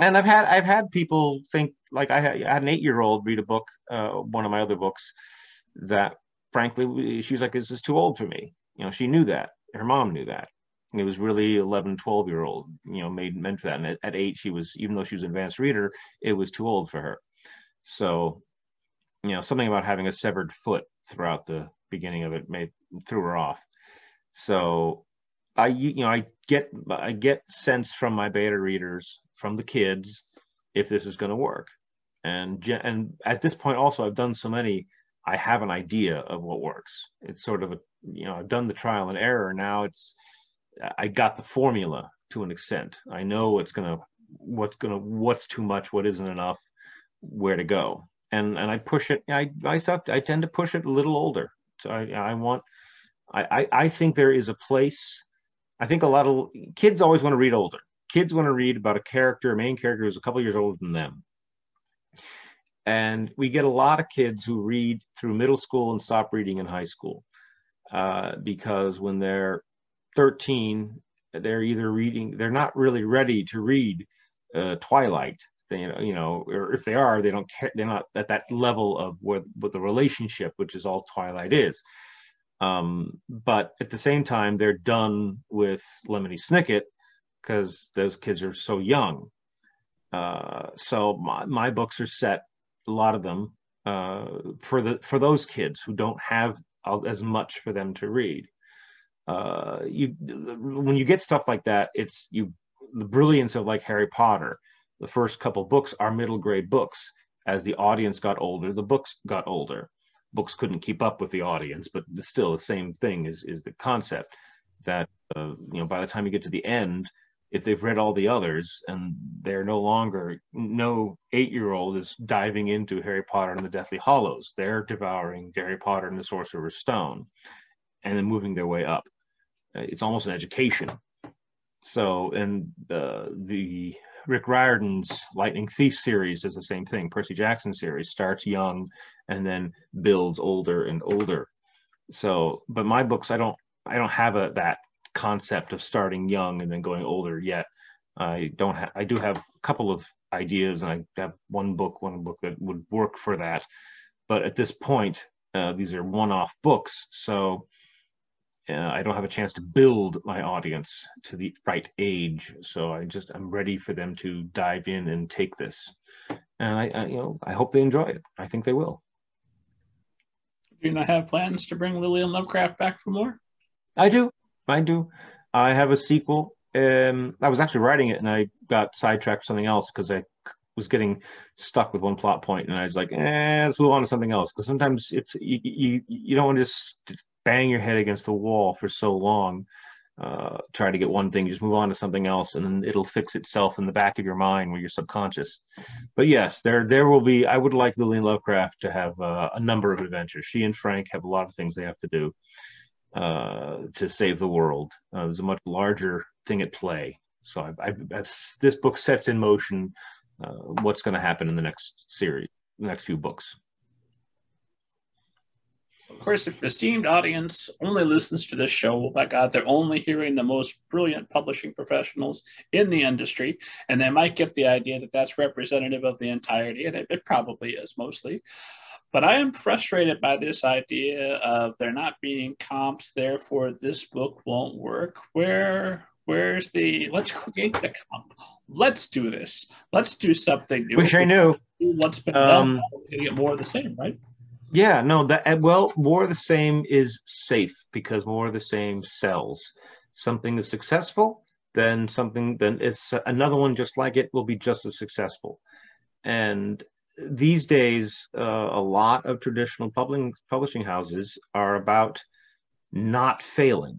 and I've had I've had people think like I had, I had an eight year old read a book uh, one of my other books that frankly, she was like, this is too old for me. You know, she knew that. Her mom knew that. It was really 11, 12 year old, you know, made meant for that. And at, at eight, she was, even though she was an advanced reader, it was too old for her. So, you know, something about having a severed foot throughout the beginning of it made threw her off. So I, you know, I get, I get sense from my beta readers, from the kids, if this is going to work. And, and at this point also, I've done so many I have an idea of what works. It's sort of a, you know, I've done the trial and error. Now it's, I got the formula to an extent. I know what's going to, what's going to, what's too much, what isn't enough, where to go. And, and I push it, I, I stuff, I tend to push it a little older. So I, I want, I, I, I think there is a place. I think a lot of kids always want to read older. Kids want to read about a character, a main character who's a couple years older than them and we get a lot of kids who read through middle school and stop reading in high school uh, because when they're 13, they're either reading, they're not really ready to read uh, Twilight. They, you know, or if they are, they don't care. They're not at that level of what, what the relationship, which is all Twilight is. Um, but at the same time, they're done with Lemony Snicket because those kids are so young. Uh, so my, my books are set, a lot of them, uh, for the for those kids who don't have as much for them to read. Uh, you when you get stuff like that, it's you the brilliance of like Harry Potter. The first couple books are middle grade books. As the audience got older, the books got older. Books couldn't keep up with the audience, but still the same thing is is the concept that uh, you know by the time you get to the end, if they've read all the others and they're no longer no eight year old is diving into Harry Potter and the Deathly Hallows, they're devouring Harry Potter and the Sorcerer's Stone, and then moving their way up. It's almost an education. So, and uh, the Rick Riordan's Lightning Thief series does the same thing. Percy Jackson series starts young and then builds older and older. So, but my books, I don't, I don't have a that concept of starting young and then going older yet. I don't have, I do have a couple of ideas and I have one book, one book that would work for that. But at this point, uh, these are one-off books. So uh, I don't have a chance to build my audience to the right age. So I just, I'm ready for them to dive in and take this. And I, I you know, I hope they enjoy it. I think they will. Do you not have plans to bring Lillian Lovecraft back for more? I do. I do. I have a sequel. Um, I was actually writing it and I got sidetracked something else because I was getting stuck with one plot point and I was like, eh, let's move on to something else. Because sometimes it's you, you you don't want to just bang your head against the wall for so long. Uh, try to get one thing, just move on to something else, and then it'll fix itself in the back of your mind where you're subconscious. But yes, there there will be. I would like Lillian Lovecraft to have uh, a number of adventures. She and Frank have a lot of things they have to do uh, to save the world. Uh, there's a much larger thing at play. So I've, I've, I've, this book sets in motion uh, what's going to happen in the next series, the next few books. Of course, if the esteemed audience only listens to this show, oh my God, they're only hearing the most brilliant publishing professionals in the industry, and they might get the idea that that's representative of the entirety, and it, it probably is mostly. But I am frustrated by this idea of there not being comps, therefore this book won't work. Where where's the let's create the comp? Let's do this. Let's do something new. Wish I knew. What's been um, done get more of the same, right? Yeah, no, that well, more of the same is safe because more of the same sells. Something is successful, then something then it's another one just like it will be just as successful. And these days, uh, a lot of traditional publishing publishing houses are about not failing.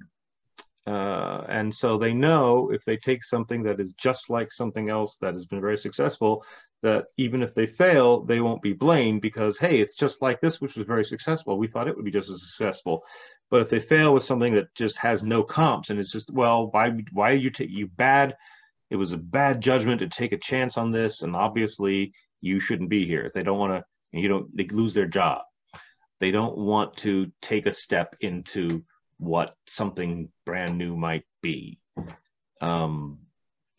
Uh, and so they know if they take something that is just like something else that has been very successful, that even if they fail, they won't be blamed because, hey, it's just like this, which was very successful. We thought it would be just as successful. But if they fail with something that just has no comps and it's just, well, why, why you take you bad? It was a bad judgment to take a chance on this. And obviously, you shouldn't be here. They don't want to, you don't, they lose their job. They don't want to take a step into what something brand new might be. Um,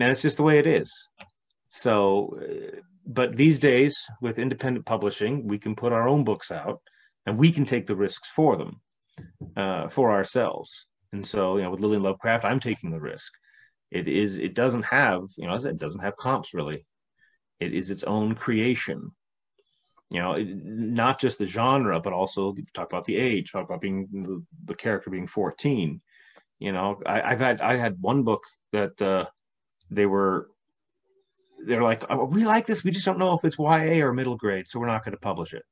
and it's just the way it is. So, uh, but these days with independent publishing, we can put our own books out and we can take the risks for them, uh, for ourselves. And so, you know, with Lillian Lovecraft, I'm taking the risk. It is, it doesn't have, you know, I said, it doesn't have comps really. It is its own creation. You know, it, not just the genre, but also talk about the age, talk about being the, the character being 14. You know, I, have had I had one book that uh, they were they're like, oh, we like this, we just don't know if it's YA or middle grade, so we're not going to publish it.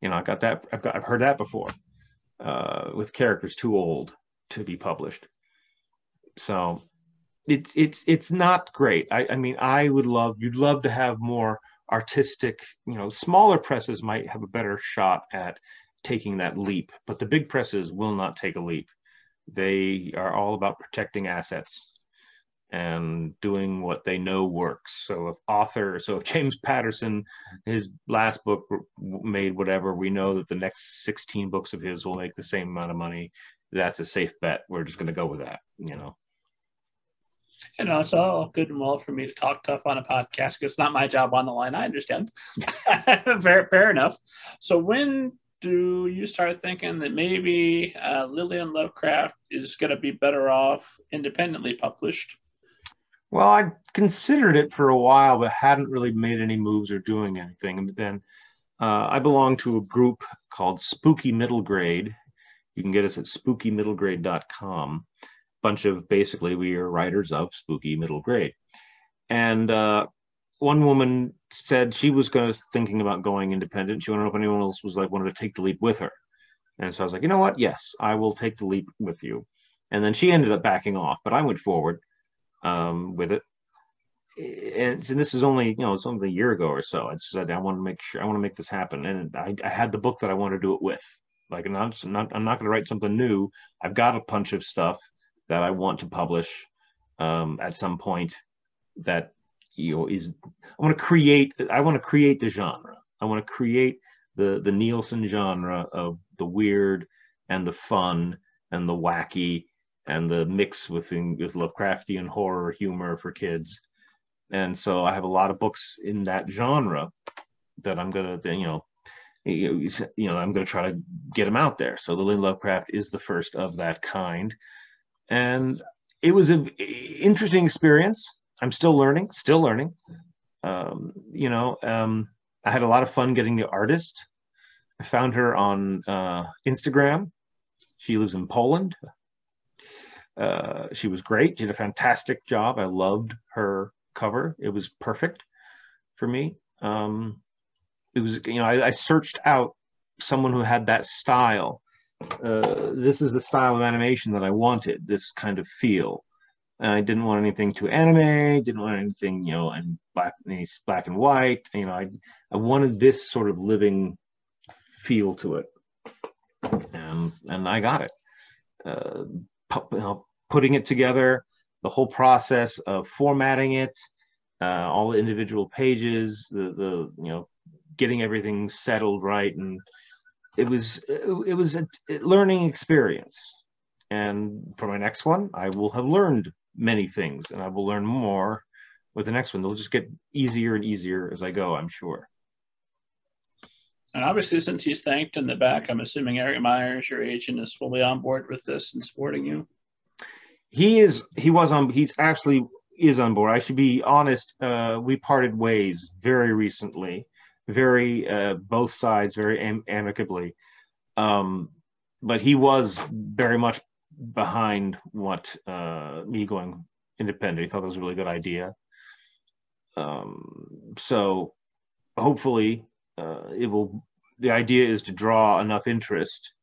You know, I got that. I've got I've heard that before uh, with characters too old to be published. So it's it's it's not great. I, I mean, I would love you'd love to have more artistic. You know, smaller presses might have a better shot at taking that leap, but the big presses will not take a leap. They are all about protecting assets and doing what they know works. So if author, so if James Patterson, his last book made whatever, we know that the next 16 books of his will make the same amount of money. That's a safe bet. We're just going to go with that, you know you know, it's all good and well for me to talk tough on a podcast because it's not my job on the line. I understand. fair, fair enough. So when do you start thinking that maybe uh, Lillian Lovecraft is going to be better off independently published? Well, I considered it for a while, but hadn't really made any moves or doing anything. And then uh, I belong to a group called Spooky Middle Grade. You can get us at spookymiddlegrade.com. Bunch of basically we are writers of Spooky Middle Grade. And uh, one woman said she was going to thinking about going independent. She wanted to know if anyone else was like wanted to take the leap with her. And so I was like, you know what? Yes, I will take the leap with you. And then she ended up backing off, but I went forward um, with it. And, and, this is only, you know, it's only a year ago or so. I said, I want to make sure, I want to make this happen. And I, I had the book that I want to do it with. Like, I'm not, I'm not, not going to write something new. I've got a bunch of stuff that I want to publish um, at some point that, you know, is, I want to create, I want to create the genre. I want to create the, the Neilsen genre of the weird and the fun and the wacky and the mix with, with Lovecraftian horror humor for kids. And so I have a lot of books in that genre that I'm gonna, you know, you know, I'm gonna try to get them out there. So Lily Lovecraft is the first of that kind, and it was an interesting experience. I'm still learning, still learning. Um, you know, um, I had a lot of fun getting the artist. I found her on uh, Instagram. She lives in Poland. Uh, she was great. She did a fantastic job. I loved her cover. It was perfect for me. Um, it was, you know, I, I, searched out someone who had that style. Uh, this is the style of animation that I wanted. This kind of feel. And I didn't want anything too anime. Didn't want anything, you know, and black, black and white. You know, I I wanted this sort of living feel to it, and and I got it. Uh, putting it together, the whole process of formatting it, uh, all the individual pages, the the you know getting everything settled right, and it was it, was a learning experience. And for my next one, I will have learned many things, and I will learn more with the next one. They'll just get easier and easier as I go. I'm sure. And obviously, since he's thanked in the back, I'm assuming Eric Myers, your agent, is fully on board with this and supporting you. He is. He was on. He's actually is on board. I should be honest. Uh, we parted ways very recently, very uh, both sides, very am- amicably. Um, but he was very much behind what uh, me going independent. He thought that was a really good idea. Um, so hopefully uh, it will. The idea is to draw enough interest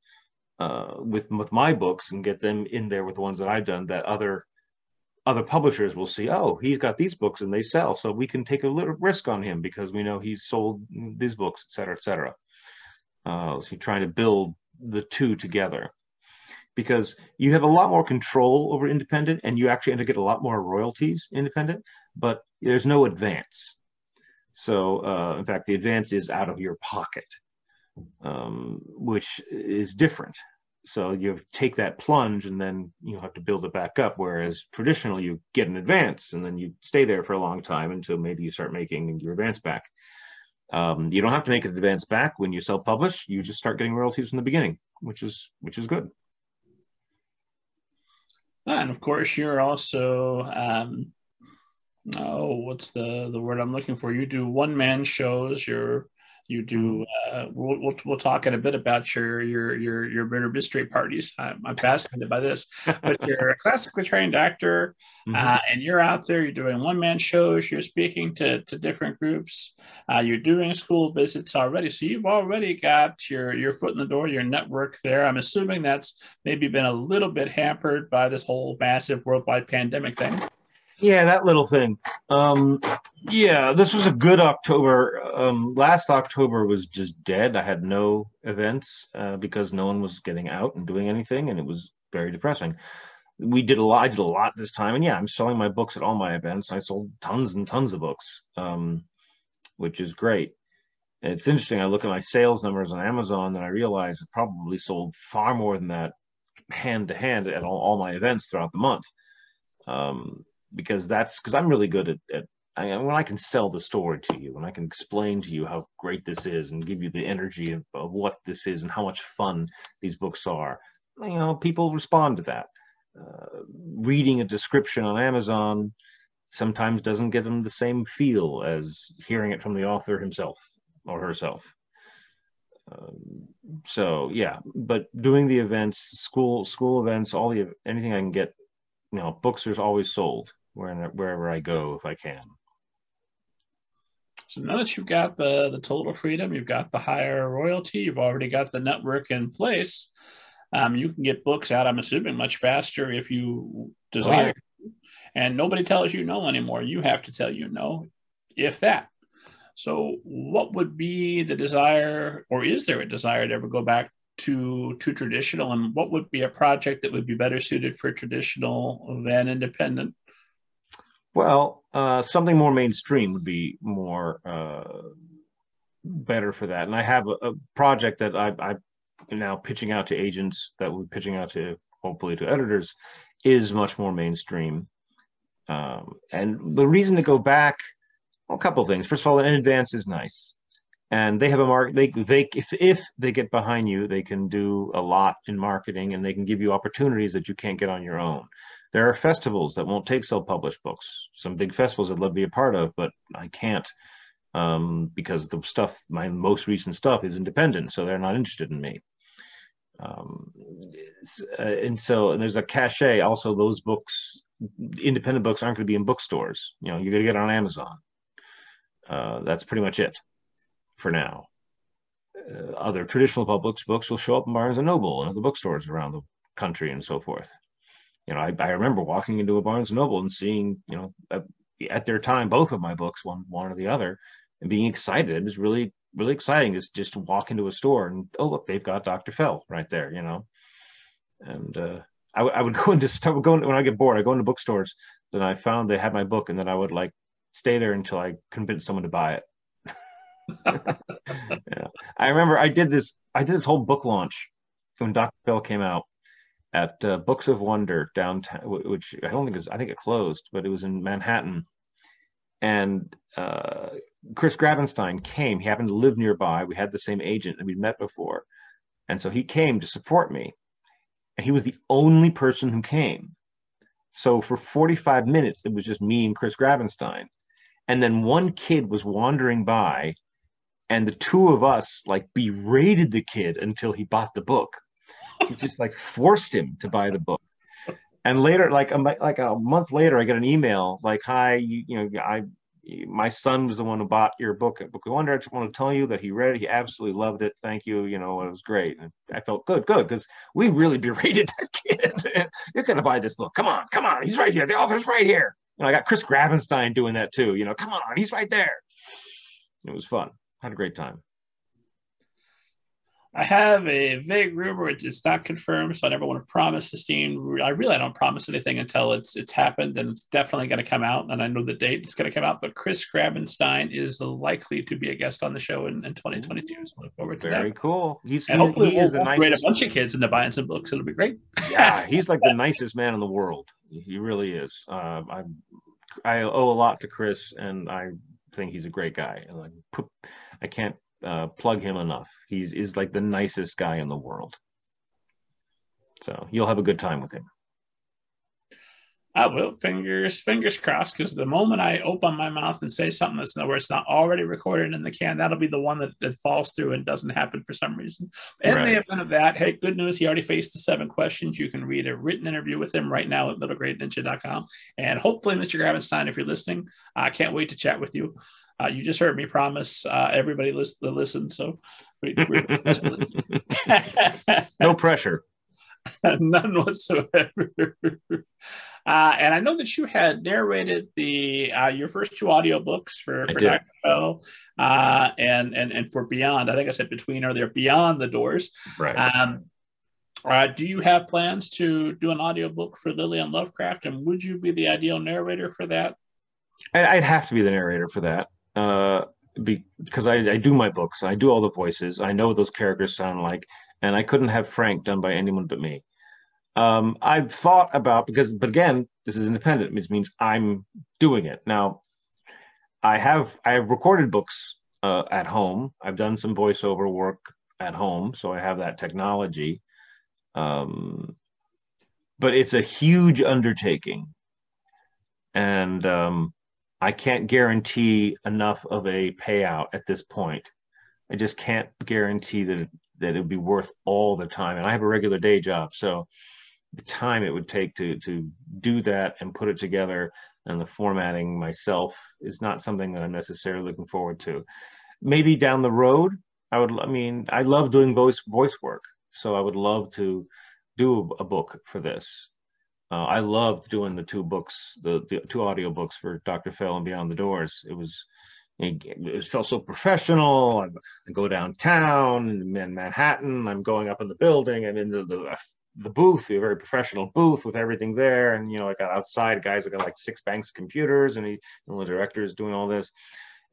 uh, with with my books and get them in there with the ones that I've done that other other publishers will see. Oh, he's got these books and they sell, so we can take a little risk on him because we know he's sold these books, et cetera, et cetera. Uh, so you're trying to build the two together because you have a lot more control over independent and you actually end up get a lot more royalties independent, but there's no advance. So, uh, in fact, the advance is out of your pocket, um, which is different. So you take that plunge and then you have to build it back up. Whereas traditionally, you get an advance and then you stay there for a long time until maybe you start making your advance back. Um, you don't have to make an advance back when you self-publish. You just start getting royalties from the beginning, which is which is good. And of course, you're also um, oh, what's the the word I'm looking for? You do one man shows. You're you do. Uh, we'll, we'll, we'll talk in a bit about your your your your murder mystery parties. I'm, I'm fascinated by this. But you're a classically trained actor, mm-hmm. uh, and you're out there. You're doing one man shows. You're speaking to to different groups. Uh, you're doing school visits already. So you've already got your your foot in the door. Your network there. I'm assuming that's maybe been a little bit hampered by this whole massive worldwide pandemic thing. Yeah, that little thing. Um, yeah, this was a good October. Um, last October was just dead. I had no events uh, because no one was getting out and doing anything, and it was very depressing. We did a lot. I did a lot this time, and yeah, I'm selling my books at all my events. I sold tons and tons of books, um, which is great. it's interesting. I look at my sales numbers on Amazon, and I realize I probably sold far more than that hand to hand at all, all my events throughout the month. Um, because that's because I'm really good at, at I, when I can sell the story to you and I can explain to you how great this is and give you the energy of, of what this is and how much fun these books are, you know, people respond to that. Uh, reading a description on Amazon sometimes doesn't get them the same feel as hearing it from the author himself or herself. Um, so yeah, but doing the events, school school events, all the anything I can get, you know, books are always sold wherever I go if I can. So now that you've got the the total freedom, you've got the higher royalty, you've already got the network in place. Um, you can get books out. I'm assuming much faster if you desire. Oh, yeah. And nobody tells you no anymore. You have to tell you no, if that. So, what would be the desire, or is there a desire to ever go back to to traditional? And what would be a project that would be better suited for traditional than independent? Well, uh, something more mainstream would be more uh, better for that. And I have a, a project that I, I am now pitching out to agents that we're pitching out to hopefully to editors is much more mainstream. Um, and the reason to go back well, a couple things. First of all, in advance is nice, and they have a market. They they if if they get behind you, they can do a lot in marketing, and they can give you opportunities that you can't get on your own. There are festivals that won't take self-published books. Some big festivals I'd love to be a part of, but I can't um, because the stuff, my most recent stuff, is independent, so they're not interested in me. Um, uh, and so and there's a cachet. Also, those books, independent books, aren't going to be in bookstores. You know, you're going to get it on Amazon. Uh, that's pretty much it for now. Uh, other traditional public books will show up in Barnes and Noble and other bookstores around the country and so forth. You know, I, I remember walking into a Barnes and Noble and seeing, you know, at, at their time, both of my books, one one or the other, and being excited. It was really really exciting is just to walk into a store and oh look, they've got Dr. Fell right there, you know. And uh, I, I would go into stuff, go when I get bored, I go into bookstores. Then I found they had my book, and then I would like stay there until I convinced someone to buy it. Yeah. I remember I did this. I did this whole book launch when Dr. Fell came out at uh, Books of Wonder downtown, which I don't think is. I think it closed, but it was in Manhattan. And uh, Chris Grabenstein came. He happened to live nearby. We had the same agent and we'd met before, and so he came to support me. And he was the only person who came. So for 45 minutes, it was just me and Chris Grabenstein and then one kid was wandering by and the two of us like berated the kid until he bought the book. We just like forced him to buy the book. And later like a, like a month later i get an email like hi you, you know i my son was the one who bought your book at book of wonder. I just want to tell you that he read it. He absolutely loved it. Thank you. You know it was great. And i felt good good because we really berated that kid. You're gonna buy this book. Come on come on. He's right here. The author's right here. And I got Chris Grabenstein doing that too. You know, come on, he's right there. It was fun. Had a great time. I have a vague rumor. It's not confirmed, so I never want to promise this team. I really don't promise anything until it's it's happened, and it's definitely going to come out. And I know the date it's going to come out. But Chris Grabenstein is likely to be a guest on the show in, in 2022. So look forward to Very that. Very cool. He's and hopefully he we'll, we'll nicest... a bunch of kids into buying some books. It'll be great. yeah, he's like the nicest man in the world. He really is. Uh, I I owe a lot to Chris, and I think he's a great guy. Like, I can't uh, plug him enough. He's is like the nicest guy in the world. So you'll have a good time with him. I will. Fingers, fingers crossed. Because the moment I open my mouth and say something that's where it's not already recorded in the can, that'll be the one that, that falls through and doesn't happen for some reason. In right. the event of that, hey, good news. He already faced the seven questions. You can read a written interview with him right now at middlegradeninja.com. And hopefully, Mr. Grabenstein, if you're listening, I can't wait to chat with you. Uh, you just heard me promise uh, everybody listen, listen. So we, no pressure. None whatsoever. Uh, and I know that you had narrated the uh, your first two audiobooks for, for Dr. Fell uh, and, and and for Beyond. I think I said between or they're Beyond the Doors. Right. Um, uh, do you have plans to do an audiobook for Lillian Lovecraft? And would you be the ideal narrator for that? I'd have to be the narrator for that. Uh, because I, I do my books, I do all the voices, I know what those characters sound like, and I couldn't have Frank done by anyone but me. Um, I've thought about because, but again, this is independent, which means I'm doing it now. I have I have recorded books uh, at home. I've done some voiceover work at home, so I have that technology. Um, but it's a huge undertaking and um, I can't guarantee enough of a payout at this point. I just can't guarantee that it, that it would be worth all the time. And I have a regular day job, so the time it would take to to do that and put it together and the formatting myself is not something that I'm necessarily looking forward to. Maybe down the road, I would. I mean, I love doing voice voice work, so I would love to do a book for this. Uh, I loved doing the two books, the, the two audio books for Dr. Fell and Beyond the Doors. It was it, felt so professional. I, I go downtown in Manhattan. I'm going up in the building. I'm in the, the the booth, a very professional booth with everything there. And, you know, I got outside guys that got like six banks of computers and he, know, the director is doing all this.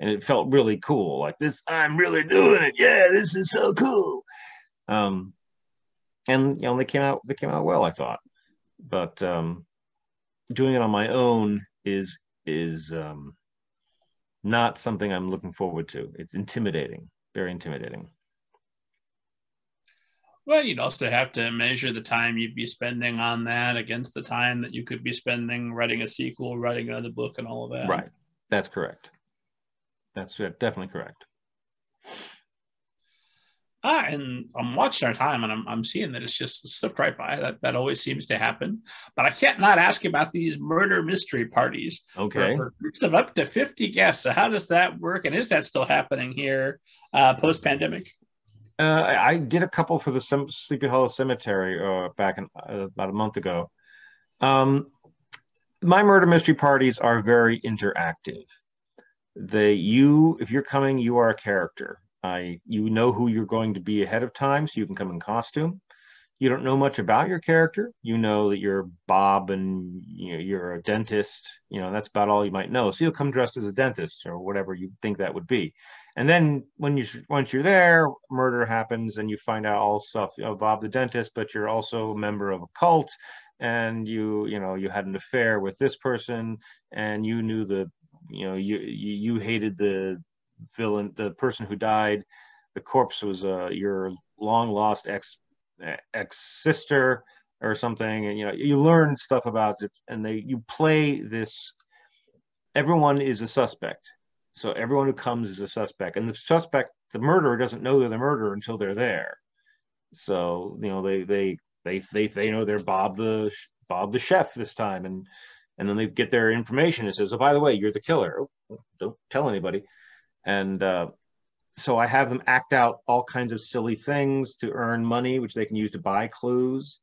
And it felt really cool. Like this, I'm really doing it. Yeah, this is so cool. Um, and, you know, they came out, they came out well, I thought. But um, doing it on my own is, is um, not something I'm looking forward to. It's intimidating, very intimidating. Well, you'd also have to measure the time you'd be spending on that against the time that you could be spending writing a sequel, writing another book, and all of that. Right. That's correct. That's definitely correct. Ah, and I'm watching our time and I'm, I'm seeing that it's just slipped right by. That that always seems to happen. But I can't not ask about these murder mystery parties. Okay. For, groups of up to 50 guests. So how does that work? And is that still happening here uh, post pandemic? Uh, I did a couple for the Sleepy Hollow Cemetery uh, back in, uh, about a month ago. Um, my murder mystery parties are very interactive. They, you, if you're coming, you are a character. You know who you're going to be ahead of time, so you can come in costume. You don't know much about your character. You know that you're Bob and you know, you're a dentist. You know that's about all you might know. So you'll come dressed as a dentist or whatever you think that would be and then when you once you're there murder happens and you find out all stuff you know, bob the dentist but you're also a member of a cult and you you know you had an affair with this person and you knew the you know you you, hated the villain the person who died the corpse was uh, your long lost ex ex sister or something and you know you learn stuff about it and they you play this everyone is a suspect so everyone who comes is a suspect, and the suspect, the murderer, doesn't know they're the murderer until they're there. So you know they they they they they know they're Bob the Bob the chef this time, and and then they get their information. It says, "Oh, by the way, you're the killer. Oh, don't tell anybody." And uh, so I have them act out all kinds of silly things to earn money, which they can use to buy clues.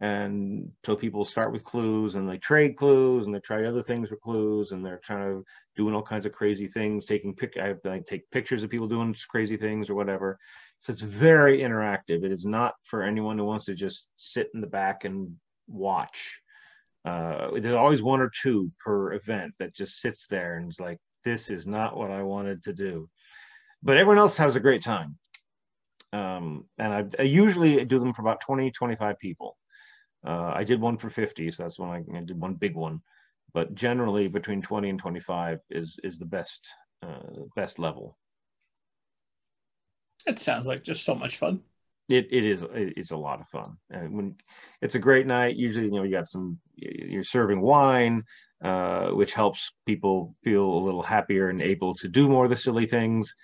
And so people start with clues and they trade clues and they try other things with clues and they're trying to doing all kinds of crazy things, taking pic I, I take pictures of people doing crazy things or whatever. So it's very interactive. It is not for anyone who wants to just sit in the back and watch. Uh, there's always one or two per event that just sits there and is like, this is not what I wanted to do. But everyone else has a great time. Um, and I, I, usually do them for about 20, 25 people. Uh, I did one for 50, so that's when I, I, did one big one. But generally, between 20 and 25 is is the best uh, best level. It sounds like just so much fun. It it is it's a lot of fun, and when it's a great night, usually you know you got some you're serving wine, uh, which helps people feel a little happier and able to do more of the silly things,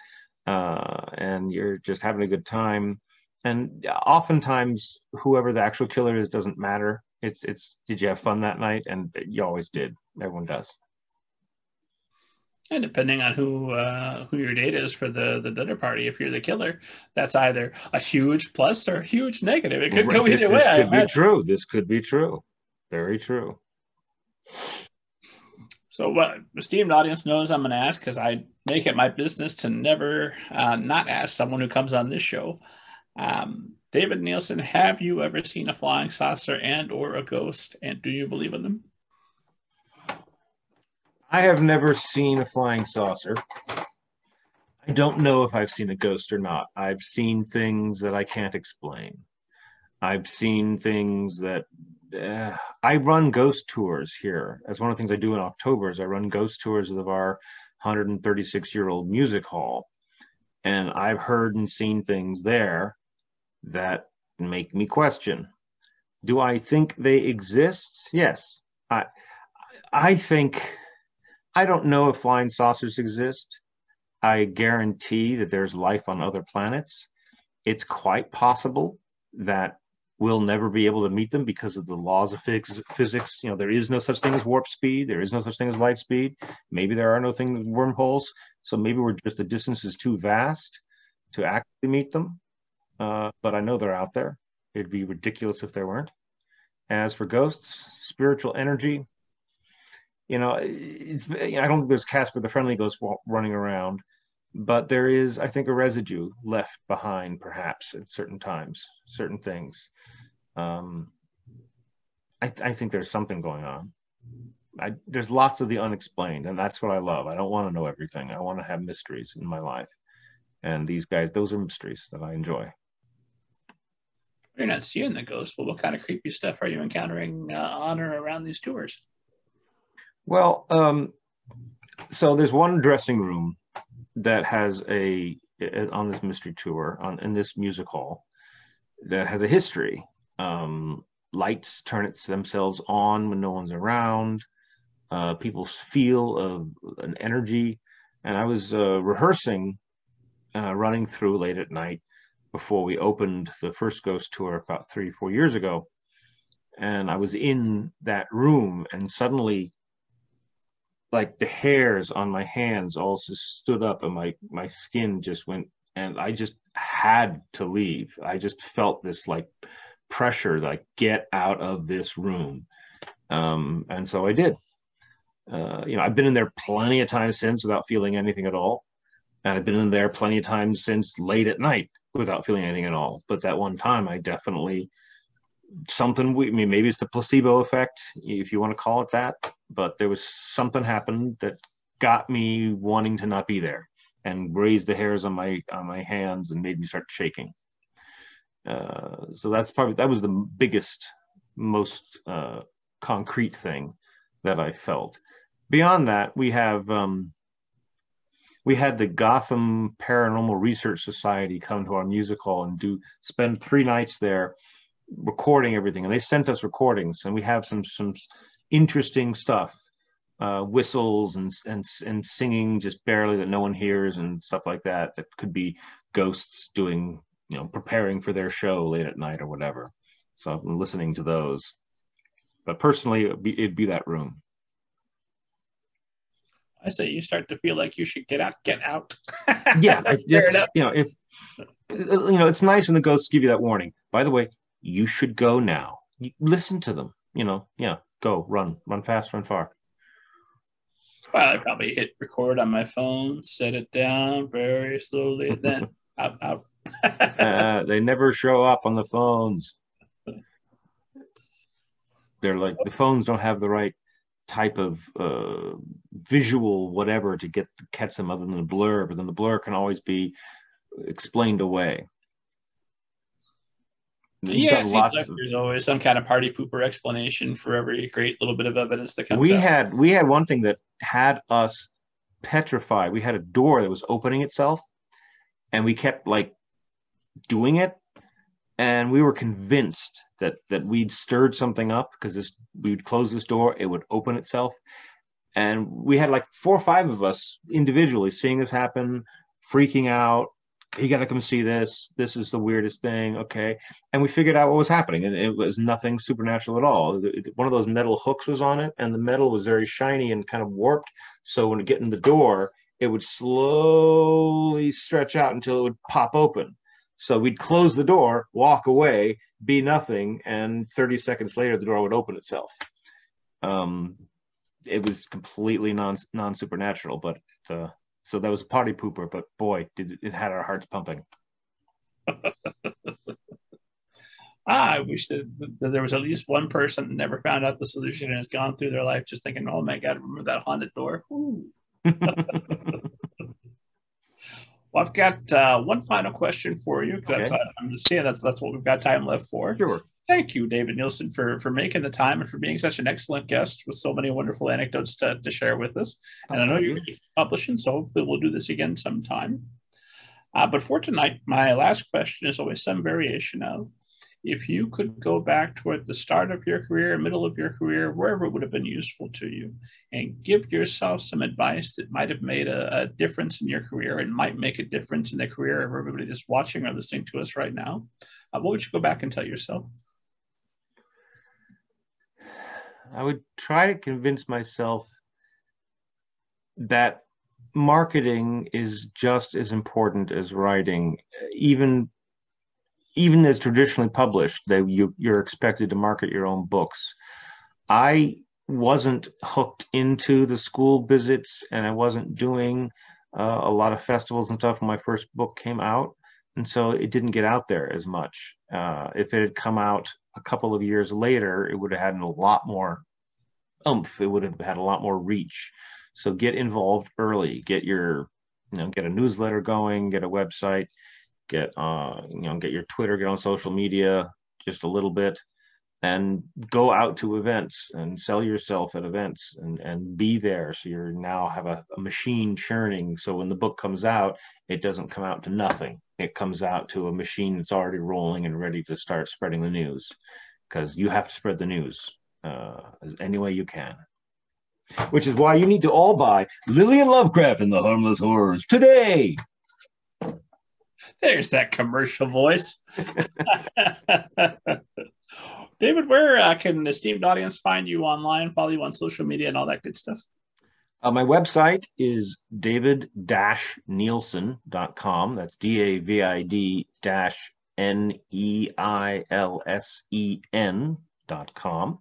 uh, and you're just having a good time and oftentimes whoever the actual killer is doesn't matter it's it's did you have fun that night and you always did everyone does and depending on who uh, who your date is for the the dinner party, if you're the killer, that's either a huge plus or a huge negative. It could right. go this, either this way. This could be true. This could be true. Very true. So, what esteemed audience knows I'm going to ask because I make it my business to never uh, not ask someone who comes on this show. Um, David Neilsen, have you ever seen a flying saucer and or a ghost, and do you believe in them? I have never seen a flying saucer. I don't know if I've seen a ghost or not. I've seen things that I can't explain. I've seen things that uh, I run ghost tours here. That's one of the things I do in October is I run ghost tours of our 136 year old music hall. And I've heard and seen things there that make me question. Do I think they exist? Yes. I I think I don't know if flying saucers exist. I guarantee that there's life on other planets. It's quite possible that we'll never be able to meet them because of the laws of phys- physics. You know, there is no such thing as warp speed. There is no such thing as light speed. Maybe there are no things wormholes. So maybe we're just the distance is too vast to actually meet them. Uh, but I know they're out there. It'd be ridiculous if there weren't. As for ghosts, spiritual energy, you know, I don't think there's Casper the Friendly Ghost running around, but there is, I think, a residue left behind, perhaps at certain times, certain things. Um, I, I think there's something going on. I, there's lots of the unexplained, and that's what I love. I don't want to know everything. I want to have mysteries in my life, and these guys, those are mysteries that I enjoy. You're not seeing the ghost. but what kind of creepy stuff are you encountering uh, on or around these tours? Well, um, so there's one dressing room that has a on this mystery tour on in this music hall that has a history. Um, lights turn it themselves on when no one's around. Uh, people feel of an energy, and I was uh, rehearsing, uh, running through late at night before we opened the first ghost tour about three four years ago, and I was in that room, and suddenly like the hairs on my hands also stood up and my my skin just went and I just had to leave. I just felt this like pressure like get out of this room. Um, and so I did. Uh, you know, I've been in there plenty of times since without feeling anything at all. And I've been in there plenty of times since late at night without feeling anything at all. But that one time I definitely something we I mean maybe it's the placebo effect if you want to call it that but there was something happened that got me wanting to not be there and raised the hairs on my on my hands and made me start shaking. Uh, so that's probably that was the biggest most uh, concrete thing that i felt. Beyond that we have um, we had the gotham paranormal research society come to our music hall and do spend three nights there recording everything, and they sent us recordings, and we have some some interesting stuff, uh, whistles and and and singing just barely that no one hears and stuff like that. That could be ghosts doing, you know, preparing for their show late at night or whatever. So I'm listening to those. But personally, it'd be, it'd be that room. I say you start to feel like you should get out, get out. yeah, you know, if you know, it's nice when the ghosts give you that warning. By the way, you should go now. Listen to them. You know, yeah, go, run, run fast, run far. Well, I probably hit record on my phone, set it down very slowly, then out, out. uh, they never show up on the phones. They're like the phones don't have the right type of uh, visual whatever to get catch them other than the blur, but then the blur can always be explained away. Yeah, it seems like of, there's always some kind of party pooper explanation for every great little bit of evidence that comes. We out. had we had one thing that had us petrified. We had a door that was opening itself, and we kept like doing it, and we were convinced that that we'd stirred something up because this we'd close this door, it would open itself, and we had like four or five of us individually seeing this happen, freaking out, you got to come see this. This is the weirdest thing. Okay. And we figured out what was happening, and it was nothing supernatural at all. One of those metal hooks was on it, and the metal was very shiny and kind of warped. So when it get in the door, it would slowly stretch out until it would pop open. So we'd close the door, walk away, be nothing, and 30 seconds later, the door would open itself. Um, it was completely non non supernatural, but uh, so that was a party pooper, but boy, did it, it had our hearts pumping. ah, I wish that, that, there was at least one person that never found out the solution and has gone through their life just thinking, "Oh my God, remember that haunted door." well, I've got uh, one final question for you because okay. I'm just saying that's that's what we've got time left for. Sure thank you, David Neilsen, for for making the time and for being such an excellent guest with so many wonderful anecdotes to, to share with us. And I know you're publishing, so hopefully we'll do this again sometime. Uh, but for tonight, my last question is always some variation of if you could go back toward the start of your career, middle of your career, wherever it would have been useful to you, and give yourself some advice that might have made a, a difference in your career and might make a difference in the career of everybody that's watching or listening to us right now, uh, what would you go back and tell yourself? I would try to convince myself that marketing is just as important as writing even even as traditionally published that you you're expected to market your own books. I wasn't hooked into the school visits and i wasn't doing uh, a lot of festivals and stuff when my first book came out and so it didn't get out there as much. Uh, if it had come out a couple of years later it would have had a lot more umph it would have had a lot more reach so get involved early. Get your, you know, get a newsletter going. Get a website. Get, uh, you know, get your Twitter. Get on social media just a little bit, and go out to events and sell yourself at events and and be there. So you're now have a, a machine churning. So when the book comes out, it doesn't come out to nothing. It comes out to a machine that's already rolling and ready to start spreading the news, because you have to spread the news uh, any way you can which is why you need to all buy Lillian Lovecraft and the Harmless Horrors today. There's that commercial voice. David, where uh, can esteemed audience find you online, follow you on social media, and all that good stuff? Uh, my website is david-neilsen.com. That's D-A-V-I-D dash N-E-I-L-S-E-N dot com.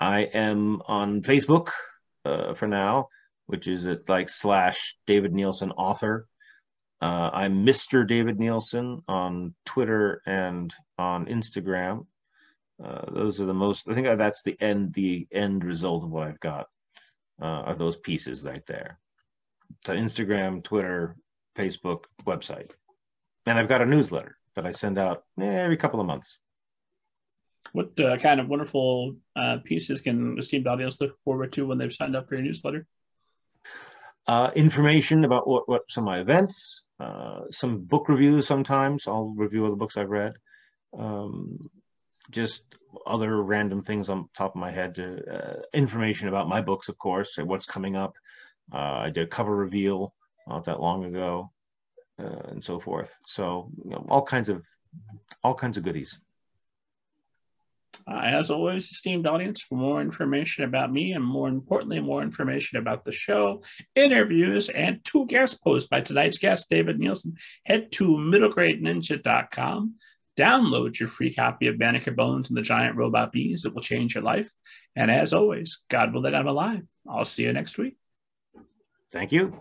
I am on Facebook uh, for now, which is at like slash David Neilsen author. Uh, I'm Mr. David Neilsen on Twitter and on Instagram. Uh, those are the most. I think that's the end. The end result of what I've got uh, are those pieces right there. So Instagram, Twitter, Facebook, website, and I've got a newsletter that I send out every couple of months. What uh, kind of wonderful uh, pieces can esteemed audience look forward to when they've signed up for your newsletter? Uh, information about what, what some of my events, uh, some book reviews sometimes. I'll review other books I've read. Um, just other random things on top of my head. Uh, information about my books, of course, what's coming up. Uh, I did a cover reveal not that long ago, and so forth. So you know, all kinds of all kinds of goodies. Uh, as always, esteemed audience, for more information about me and more importantly, more information about the show, interviews, and two guest posts by tonight's guest, David Neilsen, head to middlegradeninja.com. Download your free copy of Banneker Bones and the Giant Robot Bees. It will change your life. And as always, God willing, I'm alive. I'll see you next week. Thank you.